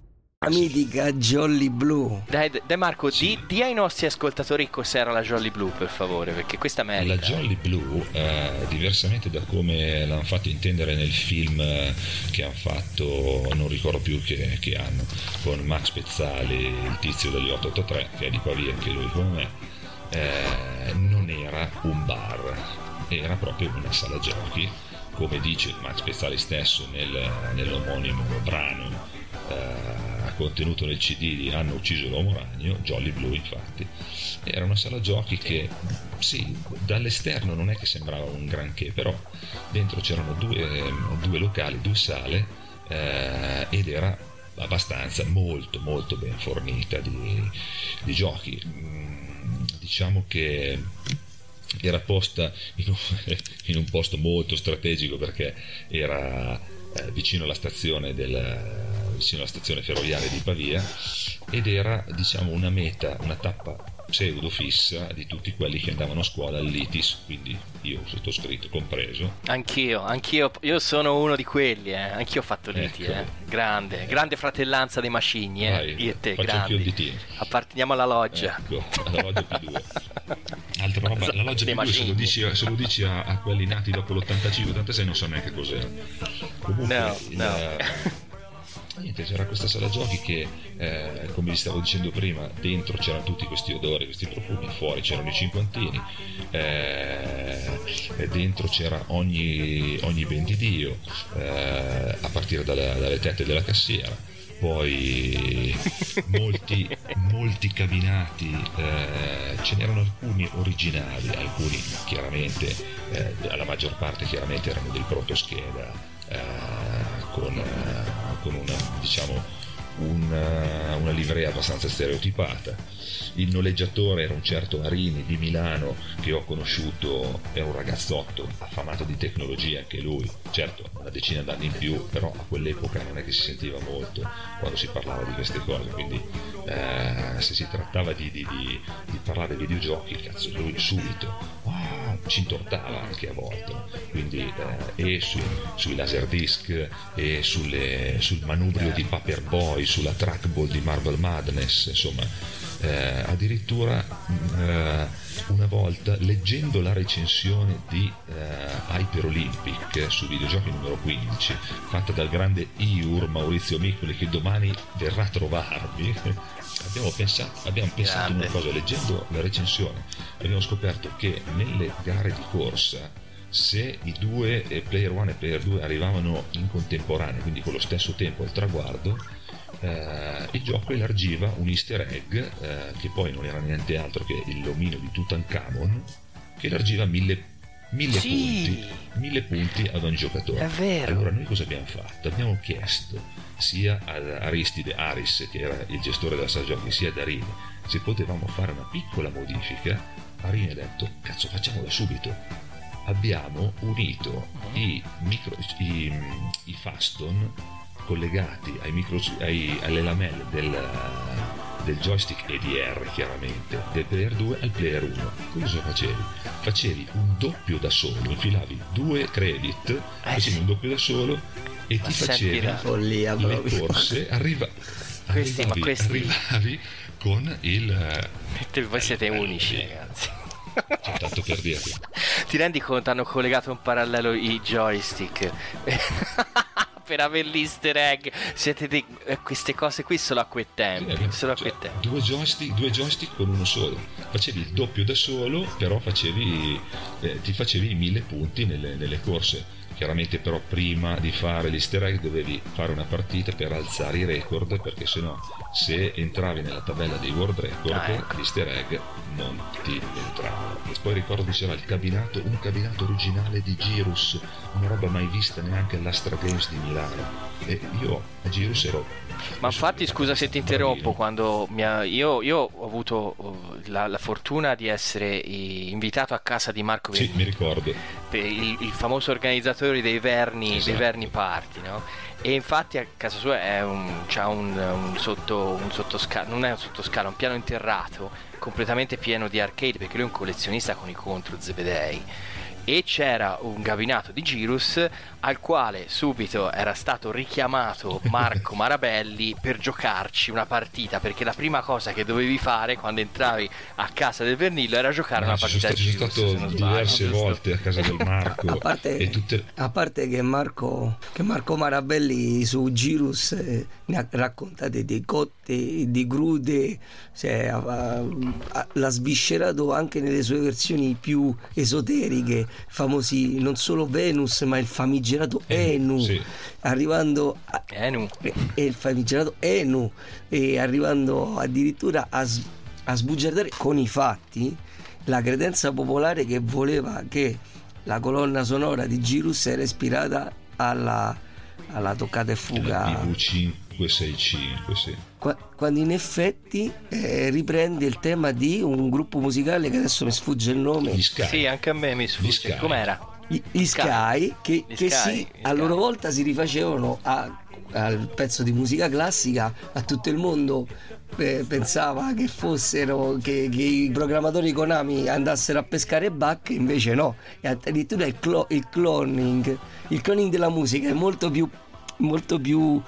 La mitica Jolly Blue. Dai, dai Marco, di, di ai nostri ascoltatori cos'era la Jolly Blue, per favore, perché questa La merita. Jolly Blue, eh, diversamente da come l'hanno fatto intendere nel film eh, che hanno fatto, non ricordo più che, che anno, con Max Pezzali, il tizio degli 883, che è di Pavia anche lui come me, eh, non era un bar, era proprio una sala giochi come dice Max Pezzali stesso nel, nell'omonimo brano eh, contenuto nel CD di Hanno ucciso l'uomo ragno, Jolly Blue infatti, era una sala giochi che sì, dall'esterno non è che sembrava un granché, però dentro c'erano due, due locali, due sale eh, ed era abbastanza molto molto ben fornita di, di giochi. Mm, diciamo che era posta in un, in un, posto molto strategico perché era eh, vicino alla stazione del vicino alla stazione ferroviaria di Pavia ed era diciamo una meta, una tappa pseudo fissa di tutti quelli che andavano a scuola all'ITIS, quindi io sottoscritto compreso. Anch'io, anch'io, io sono uno di quelli, eh. anch'io ho fatto l'ITI, ecco. eh. grande, grande fratellanza dei macigni, eh. Vai, io e te, grandi. DT. Apparteniamo alla loggia. Ecco, alla loggia P2. Altra roba, la loggia P2 se lo dici, se lo dici a, a, quelli nati dopo l'85-86 non so neanche cos'è. Comunque, no, no. Il, niente, c'era questa sala giochi che, eh, come vi stavo dicendo prima, dentro c'erano tutti questi odori, questi profumi, fuori c'erano i cinquantini, eh, dentro c'era ogni, ogni ben di Dio, eh, a partire dalla, dalle tette della cassiera. Poi molti, molti cabinati, eh, ce n'erano alcuni originali, alcuni chiaramente, eh, la maggior parte chiaramente erano del protoscheda con con una, diciamo, una, una livrea abbastanza stereotipata. Il noleggiatore era un certo Arini di Milano che ho conosciuto, è un ragazzotto affamato di tecnologia anche lui, certo una decina d'anni in più, però a quell'epoca non è che si sentiva molto quando si parlava di queste cose, quindi eh, se si trattava di, di, di, di, parlare di videogiochi, cazzo, lui subito ah, ci intortava anche a volte, quindi eh, e sui, sui laserdisc e sulle, sul manubrio di Paperboy, sulla trackball di Marvel Madness, insomma eh, addirittura eh, una volta leggendo la recensione di eh, Hyper Olympic su videogiochi numero 15 fatta dal grande Iur Maurizio Miccoli che domani verrà a trovarmi abbiamo pensato, abbiamo pensato una cosa leggendo la recensione abbiamo scoperto che nelle gare di corsa se i due eh, player 1 e player 2 arrivavano in contemporanea quindi con lo stesso tempo al traguardo eh, il gioco elargiva un easter egg eh, che poi non era niente altro che il l'omino di Tutankhamon che elargiva mille, mille sì. punti mille punti ad ogni giocatore È vero. allora noi cosa abbiamo fatto? abbiamo chiesto sia ad Aristide Aris che era il gestore della sala giochi sia ad Arini se potevamo fare una piccola modifica Arini ha detto cazzo facciamola subito abbiamo unito i, micro, i, i Faston collegati ai micro, ai, alle lamelle del, del joystick EDR chiaramente del player 2 al player 1 cosa facevi? facevi un doppio da solo infilavi due credit facevi un doppio da solo e Ma ti facevi la follia le proprio. corse arriva, Questi- ma arrivavi, questi- arrivavi con il Te- Voi siete unici, ragazzi. cioè, tanto per dirti Ti rendi conto? Hanno collegato in parallelo i joystick. Per avere l'easter egg. Siete dei- eh, queste cose qui solo a quei tempi. Eh, Solo a cioè, quei tempi. due, joystick, due joystick con uno solo facevi il doppio da solo però facevi, eh, ti facevi mille punti nelle, nelle corse chiaramente però prima di fare l'easter egg dovevi fare una partita per alzare i record perché sennò se entravi nella tabella dei world record Ah, ecco. l'easter egg non ti entrava e poi ricordo che c'era il cabinato un cabinato originale di Girus una roba mai vista neanche all'Astra Games di Milano e io a Girus ero Ma infatti, scusa se ti interrompo, quando ha- io, io ho avuto uh, la, la fortuna di essere invitato a casa di Marco sì mi ricordo il, il famoso organizzatore dei Verni, Esatto. dei Verni Party, no? E infatti a casa sua è un, un, un, sotto, un sottoscala, non è un sottoscala, un piano interrato completamente pieno di arcade perché lui è un collezionista con i contro Zebedei. E c'era un gabinato di Girus al quale subito era stato richiamato Marco Marabelli per giocarci una partita, perché la prima cosa che dovevi fare quando entravi a casa del Vernillo era giocare Ma una sono partita stato, ci sono stato non sbaglio, diverse giusto? volte a casa del Marco A parte, e tutte a parte che, Marco, che Marco Marabelli su Girus eh, ne ha raccontate di cotte, di crude, cioè, ha- ha- l'ha sviscerato anche nelle sue versioni più esoteriche, famosi non solo Venus ma il famigerato Enu, sì. arrivando a, Enu. e il famigerato Enu, e arrivando addirittura a, a sbugiardare con i fatti la credenza popolare che voleva che la colonna sonora di Girus era ispirata alla, alla toccata e fuga TV565 sì. qua- quando in effetti eh, riprende il tema di un gruppo musicale che adesso mi sfugge il nome Sì, anche a me mi sfugge. Com'era? Gli, gli Sky. Che, Gli che Sky, si, a loro volta si rifacevano a- al pezzo di musica classica a tutto il mondo eh, pensava che fossero che, che i programmatori Konami andassero a pescare Bach invece no. E addirittura il, clo- il cloning il cloning della musica è molto più molto più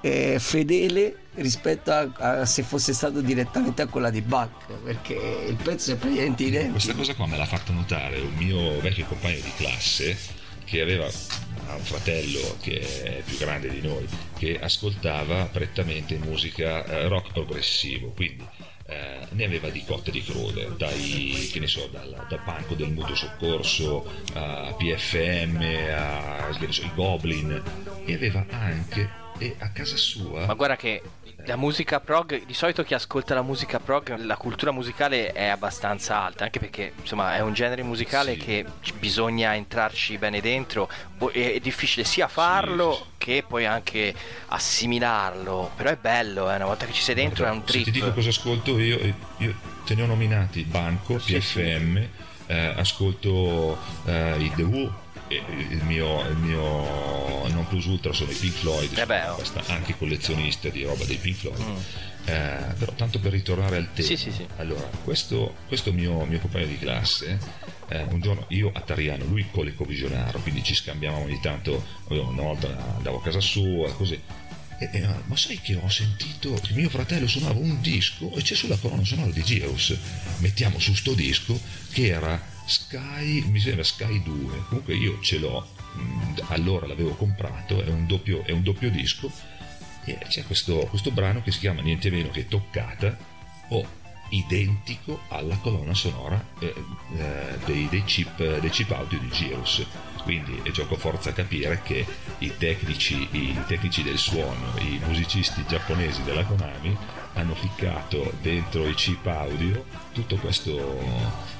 eh, fedele rispetto a, a se fosse stato direttamente a quella di Bach perché il pezzo è praticamente identico. Questa cosa qua me l'ha fatto notare un mio vecchio compagno di classe che aveva un fratello che è più grande di noi che ascoltava prettamente musica eh, rock progressivo, quindi eh, ne aveva di cotte di crude, dai, che ne so, dal, dal banco del mutuo soccorso a PFM, a che ne so, i Goblin e aveva anche e a casa sua Ma guarda che la musica prog, di solito chi ascolta la musica prog, la cultura musicale è abbastanza alta, anche perché insomma è un genere musicale che ci- bisogna entrarci bene dentro, è, difficile sia farlo che poi anche assimilarlo, però è bello, eh, una volta che ci sei dentro è un Se ti trip. dico cosa ascolto io, io te ne ho nominati Banco, PFM, eh, ascolto eh, i The Who, il mio, il mio non plus ultra sono i Pink Floyd, Eh beh, oh. anche collezionista di roba dei Pink Floyd. Mm. Eh, però tanto per ritornare al tema, Sì, sì, sì. allora questo, questo mio, mio compagno di classe, eh, un giorno io a Tariano, lui colecovisionaro, quindi ci scambiavamo ogni tanto, una volta andavo a casa sua, così. E- e, ah, ma sai che ho sentito che mio fratello suonava un disco e c'è sulla colonna sonora di Geos mettiamo su sto disco che era Sky mi sembra Sky 2 comunque io ce l'ho mh, allora l'avevo comprato è un doppio, è un doppio disco. E c'è questo, questo brano che si chiama niente meno che Toccata o identico alla colonna sonora eh, eh, dei, dei chip, dei chip audio di Geos quindi è gioco forza a capire che i tecnici, i tecnici del suono, i musicisti giapponesi della Konami hanno ficcato dentro i chip audio tutto questo,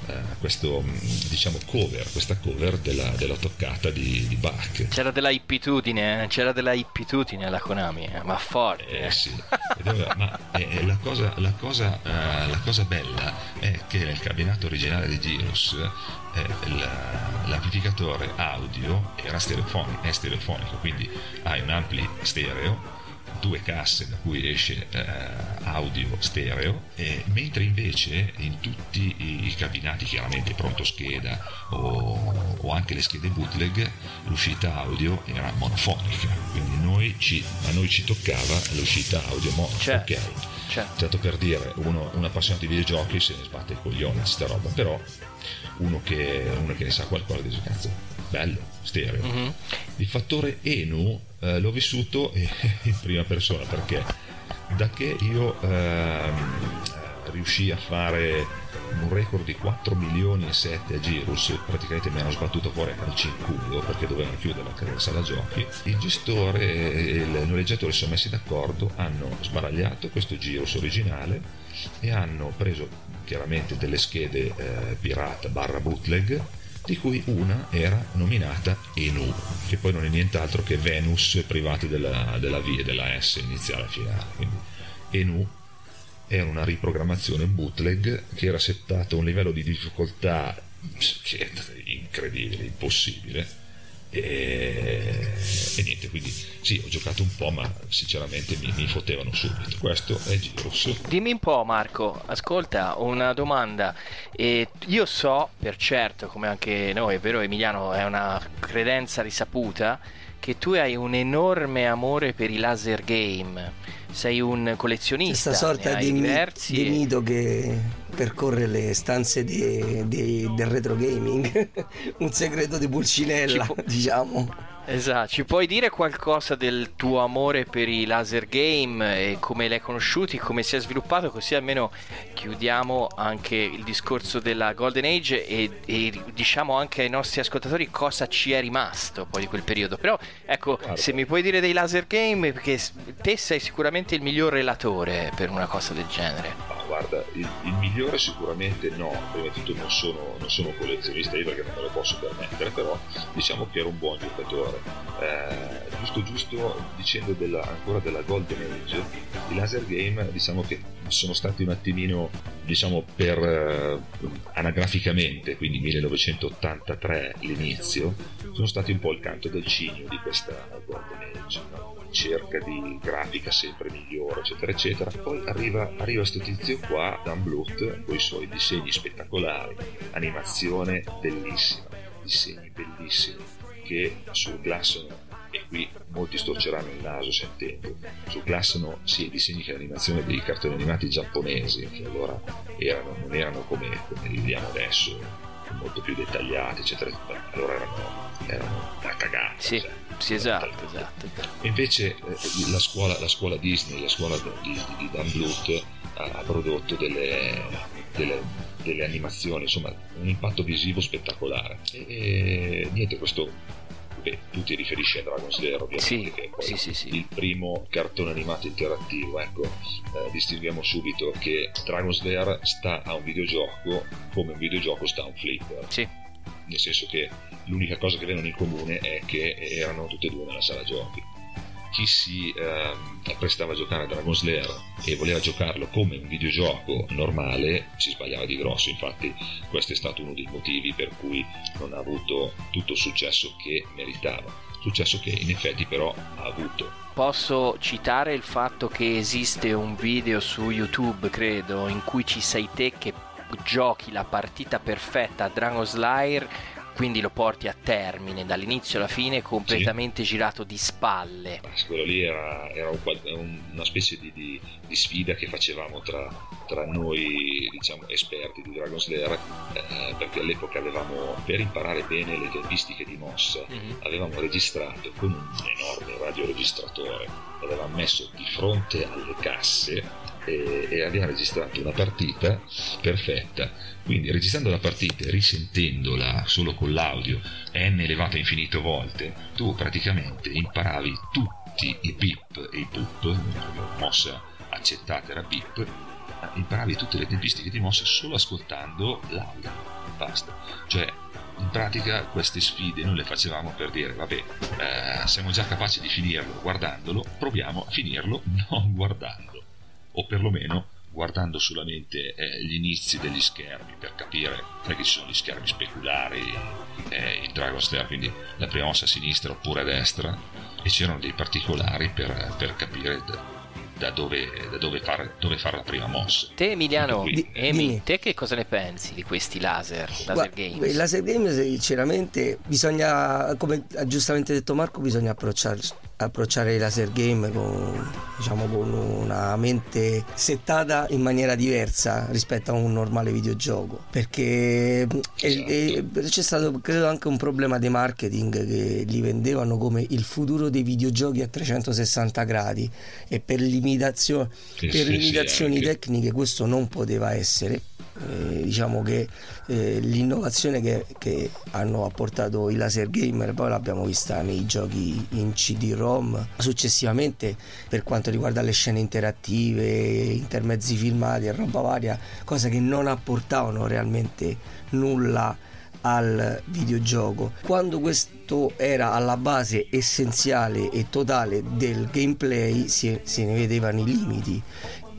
eh, questo mh, diciamo cover, questa cover della, della toccata di, di Bach. C'era della ippitudine, eh, c'era della ippitudine alla Konami, eh, ma forte. Eh sì, è- ma eh, eh, la, cosa, la, cosa, la cosa bella è che nel cabinato originale di Girus la- l'amplificatore audio era stereofonico, è stereofonico, quindi hai un ampli stereo, due casse da cui esce eh, audio stereo, e mentre invece in tutti i, cabinati, chiaramente pronto scheda o, o anche le schede bootleg, l'uscita audio era monofonica, quindi noi ci- a noi ci toccava l'uscita audio mono, Certo, ok? certo. Tanto per dire, uno, un appassionato di videogiochi se ne sbatte il coglione a sta roba, però uno che, uno che ne sa qualcosa dice cazzo, bello, stereo. Mhm. Il fattore Enu eh, l'ho vissuto eh, in prima persona perché da che io ehm, eh, riuscì a fare un record di 4 milioni e 7 a Girus, praticamente mi hanno sbattuto fuori a calci in culo perché dovevano chiudere la la sala giochi, il gestore e il noleggiatore si sono messi d'accordo, hanno sbaragliato questo Girus originale e hanno preso chiaramente delle schede eh, pirata barra bootleg di cui una era nominata Enu, che poi non è nient'altro che Venus private della, della V e della S iniziale e finale. Quindi Enu è una riprogrammazione bootleg che era settata a un livello di difficoltà incredibile, impossibile. E, e niente, quindi sì, ho giocato un po', ma sinceramente mi, mi fottevano subito. Questo è Girus. Dimmi un po', Marco, ascolta, una domanda. E io so per certo, come anche noi, è vero Emiliano, è una credenza risaputa, che tu hai un enorme amore per i laser game. Sei un collezionista. Questa sorta di, mi- diversi di mito che percorre le stanze di- di- del retro gaming. un segreto di Pulcinella, Ci pu- diciamo. Esatto, ci puoi dire qualcosa del tuo amore per i laser game e come li hai conosciuti, come si è sviluppato, così almeno chiudiamo anche il discorso della Golden Age e, e diciamo anche ai nostri ascoltatori cosa ci è rimasto poi di quel periodo. Però ecco, se mi puoi dire dei laser game, perché te sei sicuramente il miglior relatore per una cosa del genere. Guarda, il, il migliore sicuramente no, prima di tutto non sono, non sono collezionista io perché non me lo posso permettere, però diciamo che ero un buon giocatore. Eh, giusto giusto dicendo della- ancora della Golden Age, i laser game diciamo che sono stati un attimino, diciamo per eh, anagraficamente, quindi 1983 l'inizio, sono stati un po' il canto del cigno di questa Golden Age. no? cerca di grafica sempre migliore, eccetera, eccetera. Poi arriva, arriva sto tizio qua, Dan Bluth, con i suoi disegni spettacolari, animazione bellissima, disegni bellissimi, che sul Glass e qui molti storceranno il naso sentendo, sul Glass sia i disegni che l'animazione dei cartoni animati giapponesi, che allora erano, non erano come, come li vediamo adesso, molto più dettagliati, eccetera, eccetera. allora erano, erano una cagata. Sì, cioè. sì, esatto, esatto. Invece eh, la, scuola, la scuola Disney, la scuola di, di, di Dan Bluth ha, ha prodotto delle, delle, delle animazioni, insomma un impatto visivo spettacolare. E, e niente, questo beh, tu ti riferisci a Dragon's Lair ovviamente, Sì, che è poi sì, sì, il primo cartone animato interattivo. Ecco, eh, distinguiamo subito che Dragon's Lair sta a un videogioco come un videogioco sta a un flipper. Sì. Nel senso che l'unica cosa che avevano in comune è che erano tutte e due nella sala giochi. Chi si ehm, apprestava a giocare a Dragon's Lair e voleva giocarlo come un videogioco normale si sbagliava di grosso, infatti questo è stato uno dei motivi per cui non ha avuto tutto il successo che meritava, successo che in effetti però ha avuto. Posso citare il fatto che esiste un video su YouTube, credo, in cui ci sei te che giochi la partita perfetta a Dragon's Lair, quindi lo porti a termine dall'inizio alla fine completamente girato di spalle. quello lì era, era un una specie di, di- di sfida che facevamo tra, tra noi diciamo esperti di Dragon's Lair eh, perché all'epoca avevamo per imparare bene le tempistiche di mossa avevamo registrato con un enorme radioregistratore l'avevamo messo di fronte alle casse e, e abbiamo registrato una partita perfetta. Quindi registrando la partita e risentendola solo con l'audio n elevato a infinito volte tu praticamente imparavi tutti i pip e i pup mossa accettata era pip imparavi tutte le tempistiche di mossa solo ascoltando l'audio. Basta. Cioè in pratica queste sfide noi le facevamo per dire vabbè eh, siamo già capaci di finirlo guardandolo proviamo a finirlo non guardando o perlomeno guardando solamente eh, gli inizi degli schermi per capire perché ci sono gli schermi speculari eh, il Dragon's Lair quindi la prima mossa a sinistra oppure a destra e c'erano dei particolari per, per capire da, da dove, da dove fare, dove fare la prima mossa. Te Emiliano, Di- Emi, te che cosa ne pensi di questi laser, laser games? Il laser game sinceramente bisogna, come ha giustamente detto Marco, bisogna approcciare, approcciare i laser game con, diciamo, con una mente settata in maniera diversa rispetto a un normale videogioco. Perché e- e c'è stato credo anche un problema di marketing che li vendevano come il futuro dei videogiochi a 360 gradi. E per, limitazione, Sì, per sì, sì, limitazioni anche. tecniche questo non poteva essere eh, diciamo che eh, l'innovazione che, che hanno apportato i laser gamer poi l'abbiamo vista nei giochi in CD-ROM. Successivamente per quanto riguarda le scene interattive intermezzi filmati e roba varia cose che non apportavano realmente nulla al videogioco. Quando questo era alla base essenziale e totale del gameplay si, se ne vedevano i limiti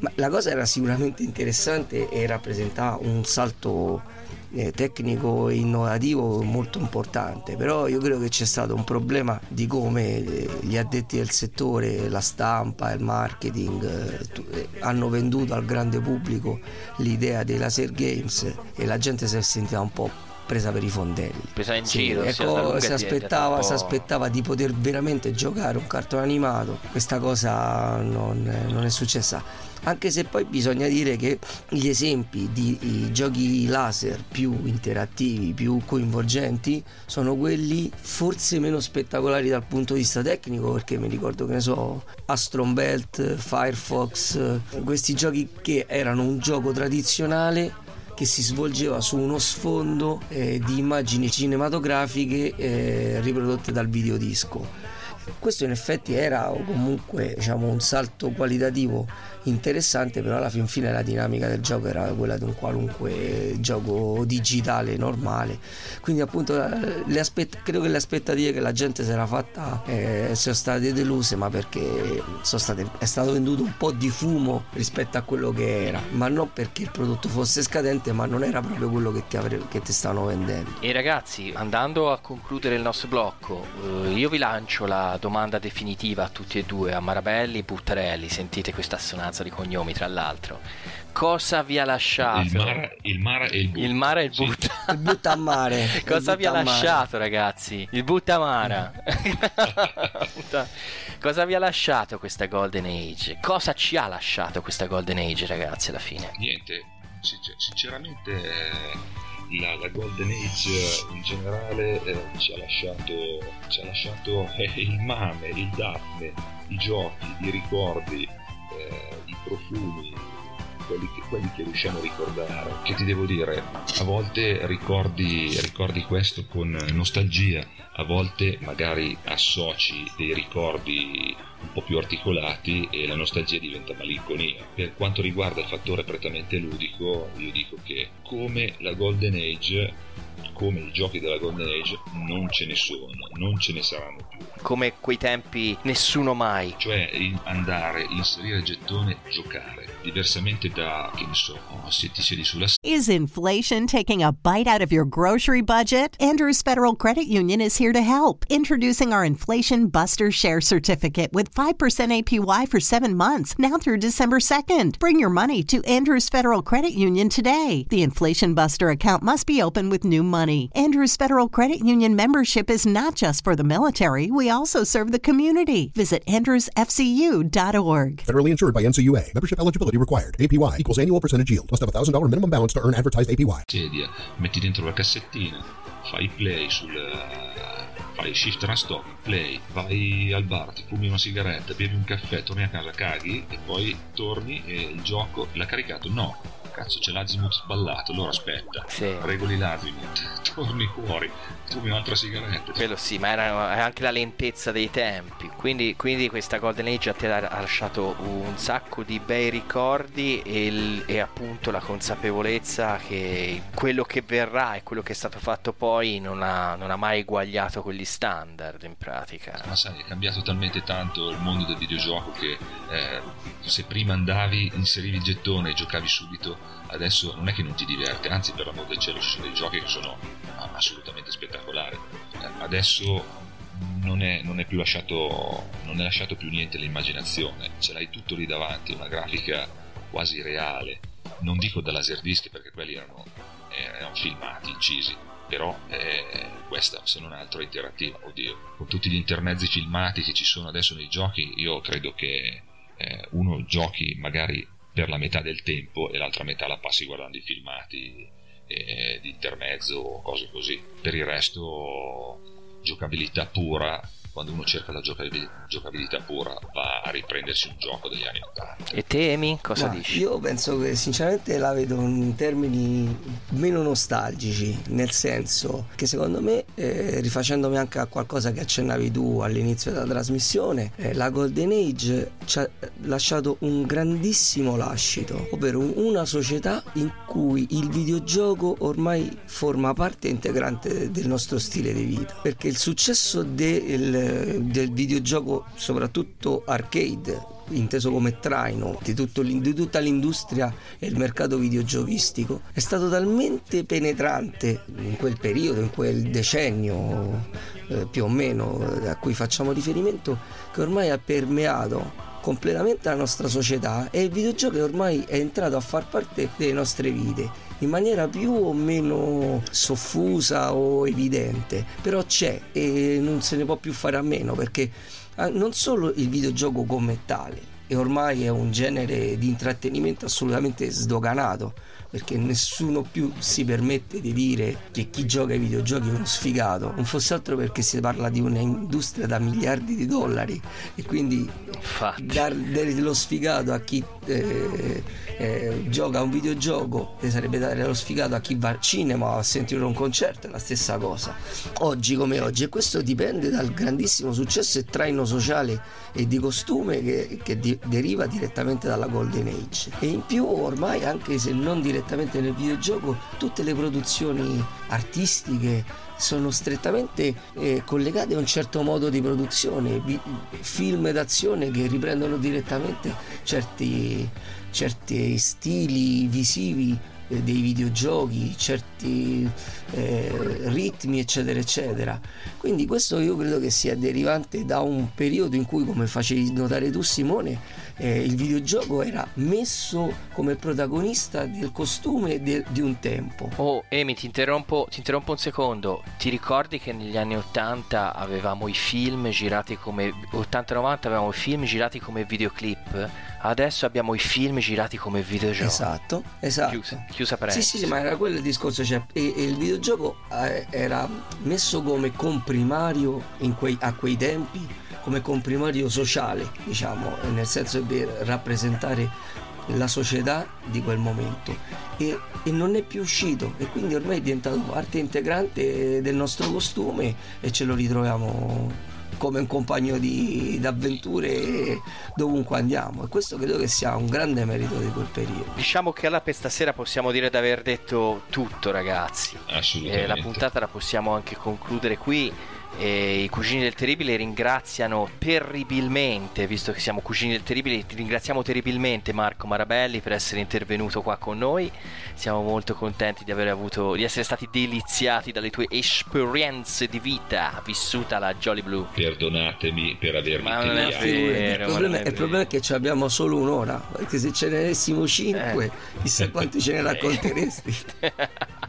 ma la cosa era sicuramente interessante e rappresentava un salto eh, tecnico e innovativo molto importante, però io credo che c'è stato un problema di come eh, gli addetti del settore, la stampa, il marketing eh, eh, hanno venduto al grande pubblico l'idea dei laser games e la gente si è sentita un po' presa per i fondelli. Presa in Sì, giro, ecco, si, aspettava, si aspettava di poter veramente giocare un cartone animato, questa cosa non, non è successa. Anche se poi bisogna dire che gli esempi di giochi laser più interattivi, più coinvolgenti, sono quelli forse meno spettacolari dal punto di vista tecnico, perché mi ricordo che ne so, Astron Belt, Firefox, questi giochi che erano un gioco tradizionale che si svolgeva su uno sfondo eh, di immagini cinematografiche eh, riprodotte dal videodisco. Questo in effetti era comunque diciamo, un salto qualitativo interessante, però alla fin fine la dinamica del gioco era quella di un qualunque gioco digitale normale. Quindi appunto aspett- credo che le aspettative che la gente si era fatta eh, siano state deluse, ma perché state- è stato venduto un po' di fumo rispetto a quello che era, ma non perché il prodotto fosse scadente, ma non era proprio quello che ti, avre- che ti stavano vendendo. E ragazzi, andando a concludere il nostro blocco, eh, io vi lancio la domanda definitiva a tutti e due, a Marabelli e Buttarelli, sentite questa assonanza di cognomi tra l'altro. Cosa vi ha lasciato? Il Mara, il Mara e il Butta. Il mare e il Sì. butta. Il butta a mare. Cosa il vi ha butta mare. lasciato, ragazzi? Il buttamara. Cosa vi ha lasciato questa Golden Age? Cosa ci ha lasciato questa Golden Age, ragazzi, alla fine? Niente, sincer- sinceramente eh, la, la Golden Age eh, in generale eh, ci ha lasciato, ci ha lasciato eh, il mame, il Daphne, i giochi, i ricordi, eh, i profumi, quelli che, quelli che riusciamo a ricordare. Che ti devo dire, a volte ricordi, ricordi questo con nostalgia, a volte magari associ dei ricordi un po' più articolati e la nostalgia diventa malinconia. Per quanto riguarda il fattore prettamente ludico, io dico che come la Golden Age, come i giochi della Golden Age, non ce ne sono, non ce ne saranno più. Come quei tempi nessuno mai. Cioè andare, inserire il gettone, giocare. Diversamente da, che ne so, se ti siedi sulla Is inflation taking a bite out of your grocery budget? Andrews Federal Credit Union is here to help. Introducing our Inflation Buster Share Certificate with 5% APY for seven months, now through December 2nd. Bring your money to Andrews Federal Credit Union today. The Inflation Buster account must be open with new money. Andrews Federal Credit Union membership is not just for the military, we also serve the community. Visit andrewsfcu.org. Federally insured by NCUA. Membership eligibility required. APY equals annual percentage yield. Must have a $1,000 minimum balance to earn advertised APY. sedia, metti dentro la cassettina, fai play sul fai shift and stop, play, vai al bar, ti fumi una sigaretta, bevi un caffè, torni a casa, caghi e poi torni e il gioco l'ha caricato? No. Cazzo, c'è l'azimut sballato, allora aspetta, regoli l'azimut, torni fuori, fumi un'altra sigaretta. Quello sì, ma era è anche la lentezza dei tempi. Quindi, quindi questa Golden Age a te ha ha lasciato un sacco di bei ricordi e, il- e appunto la consapevolezza che quello che verrà e quello che è stato fatto poi non ha, non ha mai eguagliato quegli standard in pratica. Ma sai, è cambiato talmente tanto il mondo del videogioco che eh, se prima andavi, inserivi il gettone e giocavi subito, adesso non è che non ti diverte, anzi per l'amor del cielo ci sono dei giochi che sono assolutamente spettacolari. Eh, adesso non è, non è più lasciato, non è lasciato più niente all'immaginazione, ce l'hai tutto lì davanti, una grafica quasi reale. Non dico da laserdisc perché quelli erano, erano filmati, incisi, però eh, questa se non altro è interattiva oddio con tutti gli intermezzi filmati che ci sono adesso nei giochi io credo che eh, uno giochi magari per la metà del tempo e l'altra metà la passi guardando i filmati eh, di intermezzo o cose così. Per il resto giocabilità pura quando uno cerca la giocabil- giocabilità pura va a riprendersi un gioco degli anni 80 E te, Emi, cosa Ma dici? Io penso che sinceramente la vedo in termini meno nostalgici, nel senso che secondo me, eh, rifacendomi anche a qualcosa che accennavi tu all'inizio della trasmissione, eh, la Golden Age ci ha lasciato un grandissimo lascito, ovvero una società in cui il videogioco ormai forma parte integrante del nostro stile di vita, perché il successo del del videogioco, soprattutto arcade, inteso come traino di, di, tutta l'industria e il mercato videogiochistico, è stato talmente penetrante in quel periodo, in quel decennio eh, più o meno eh, a cui facciamo riferimento, che ormai ha permeato completamente la nostra società e il videogioco ormai è entrato a far parte delle nostre vite in maniera più o meno soffusa o evidente, però c'è e non se ne può più fare a meno perché non solo il videogioco come tale, e ormai è un genere di intrattenimento assolutamente sdoganato perché nessuno più si permette di dire che chi gioca ai videogiochi è uno sfigato, non fosse altro perché si parla di un'industria da miliardi di dollari. E quindi dare lo sfigato a chi eh, eh, gioca a un videogioco e sarebbe dare lo sfigato a chi va al cinema o a sentire un concerto, è la stessa cosa. Oggi come oggi. E questo dipende dal grandissimo successo e traino sociale e di costume che, che di, deriva direttamente dalla Golden Age. E in più ormai anche se non direttamente nel videogioco tutte le produzioni artistiche sono strettamente eh, collegate a un certo modo di produzione, vi, film d'azione che riprendono direttamente certi, certi stili visivi eh, dei videogiochi, certi eh, ritmi, eccetera, eccetera. Quindi questo io credo che sia derivante da un periodo in cui, come facevi notare tu Simone, eh, il videogioco era messo come protagonista del costume de- di un tempo. Oh, Emi, ti interrompo, ti interrompo un secondo. Ti ricordi che negli anni 80 avevamo i film girati come 80-90 avevamo i film girati come videoclip? Adesso abbiamo i film girati come videogiochi. Esatto, esatto. Chiusa, chiusa parentesi. Sì, sì, sì, ma era quello il discorso. Cioè, e, e il videogioco eh, era messo come comprimario quei, a quei tempi, come comprimario sociale, diciamo, nel senso di rappresentare la società di quel momento e, e, non è più uscito e quindi ormai è diventato parte integrante del nostro costume e ce lo ritroviamo come un compagno di, d'avventure dovunque andiamo e questo credo che sia un grande merito di quel periodo. Diciamo che alla per stasera possiamo dire di aver detto tutto ragazzi. Assolutamente. Eh, la puntata la possiamo anche concludere qui. E I cugini del terribile ringraziano terribilmente, visto che siamo cugini del terribile, ti ringraziamo terribilmente Marco Marabelli per essere intervenuto qua con noi. Siamo molto contenti di, aver avuto, di essere stati deliziati dalle tue esperienze di vita vissuta alla Jolly Blue. Perdonatemi per avermi Ma non è tediato. vero, il, problema, il problema è che abbiamo solo un'ora perché se ce ne avessimo cinque chissà quanti ce ne racconteresti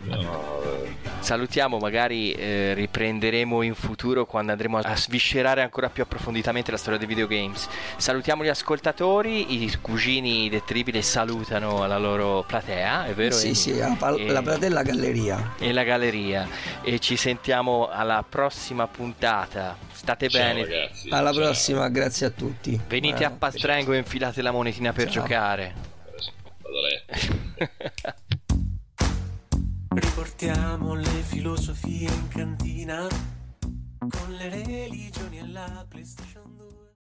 No, eh, Salutiamo, magari eh, riprenderemo in futuro quando andremo a sviscerare ancora più approfonditamente la storia dei videogames. Salutiamo gli ascoltatori, i cugini del terribile salutano la loro platea, è vero? sì Emi? sì la, pal- E- la platea e la galleria e la galleria e ci sentiamo alla prossima puntata. State Ciao, bene. ragazzi. alla Ciao. prossima grazie a tutti Venite a Eh, Pastrengo e infilate la monetina per Ciao. giocare. Vado a letto. Riportiamo le filosofie in cantina con le religioni e la PlayStation 2.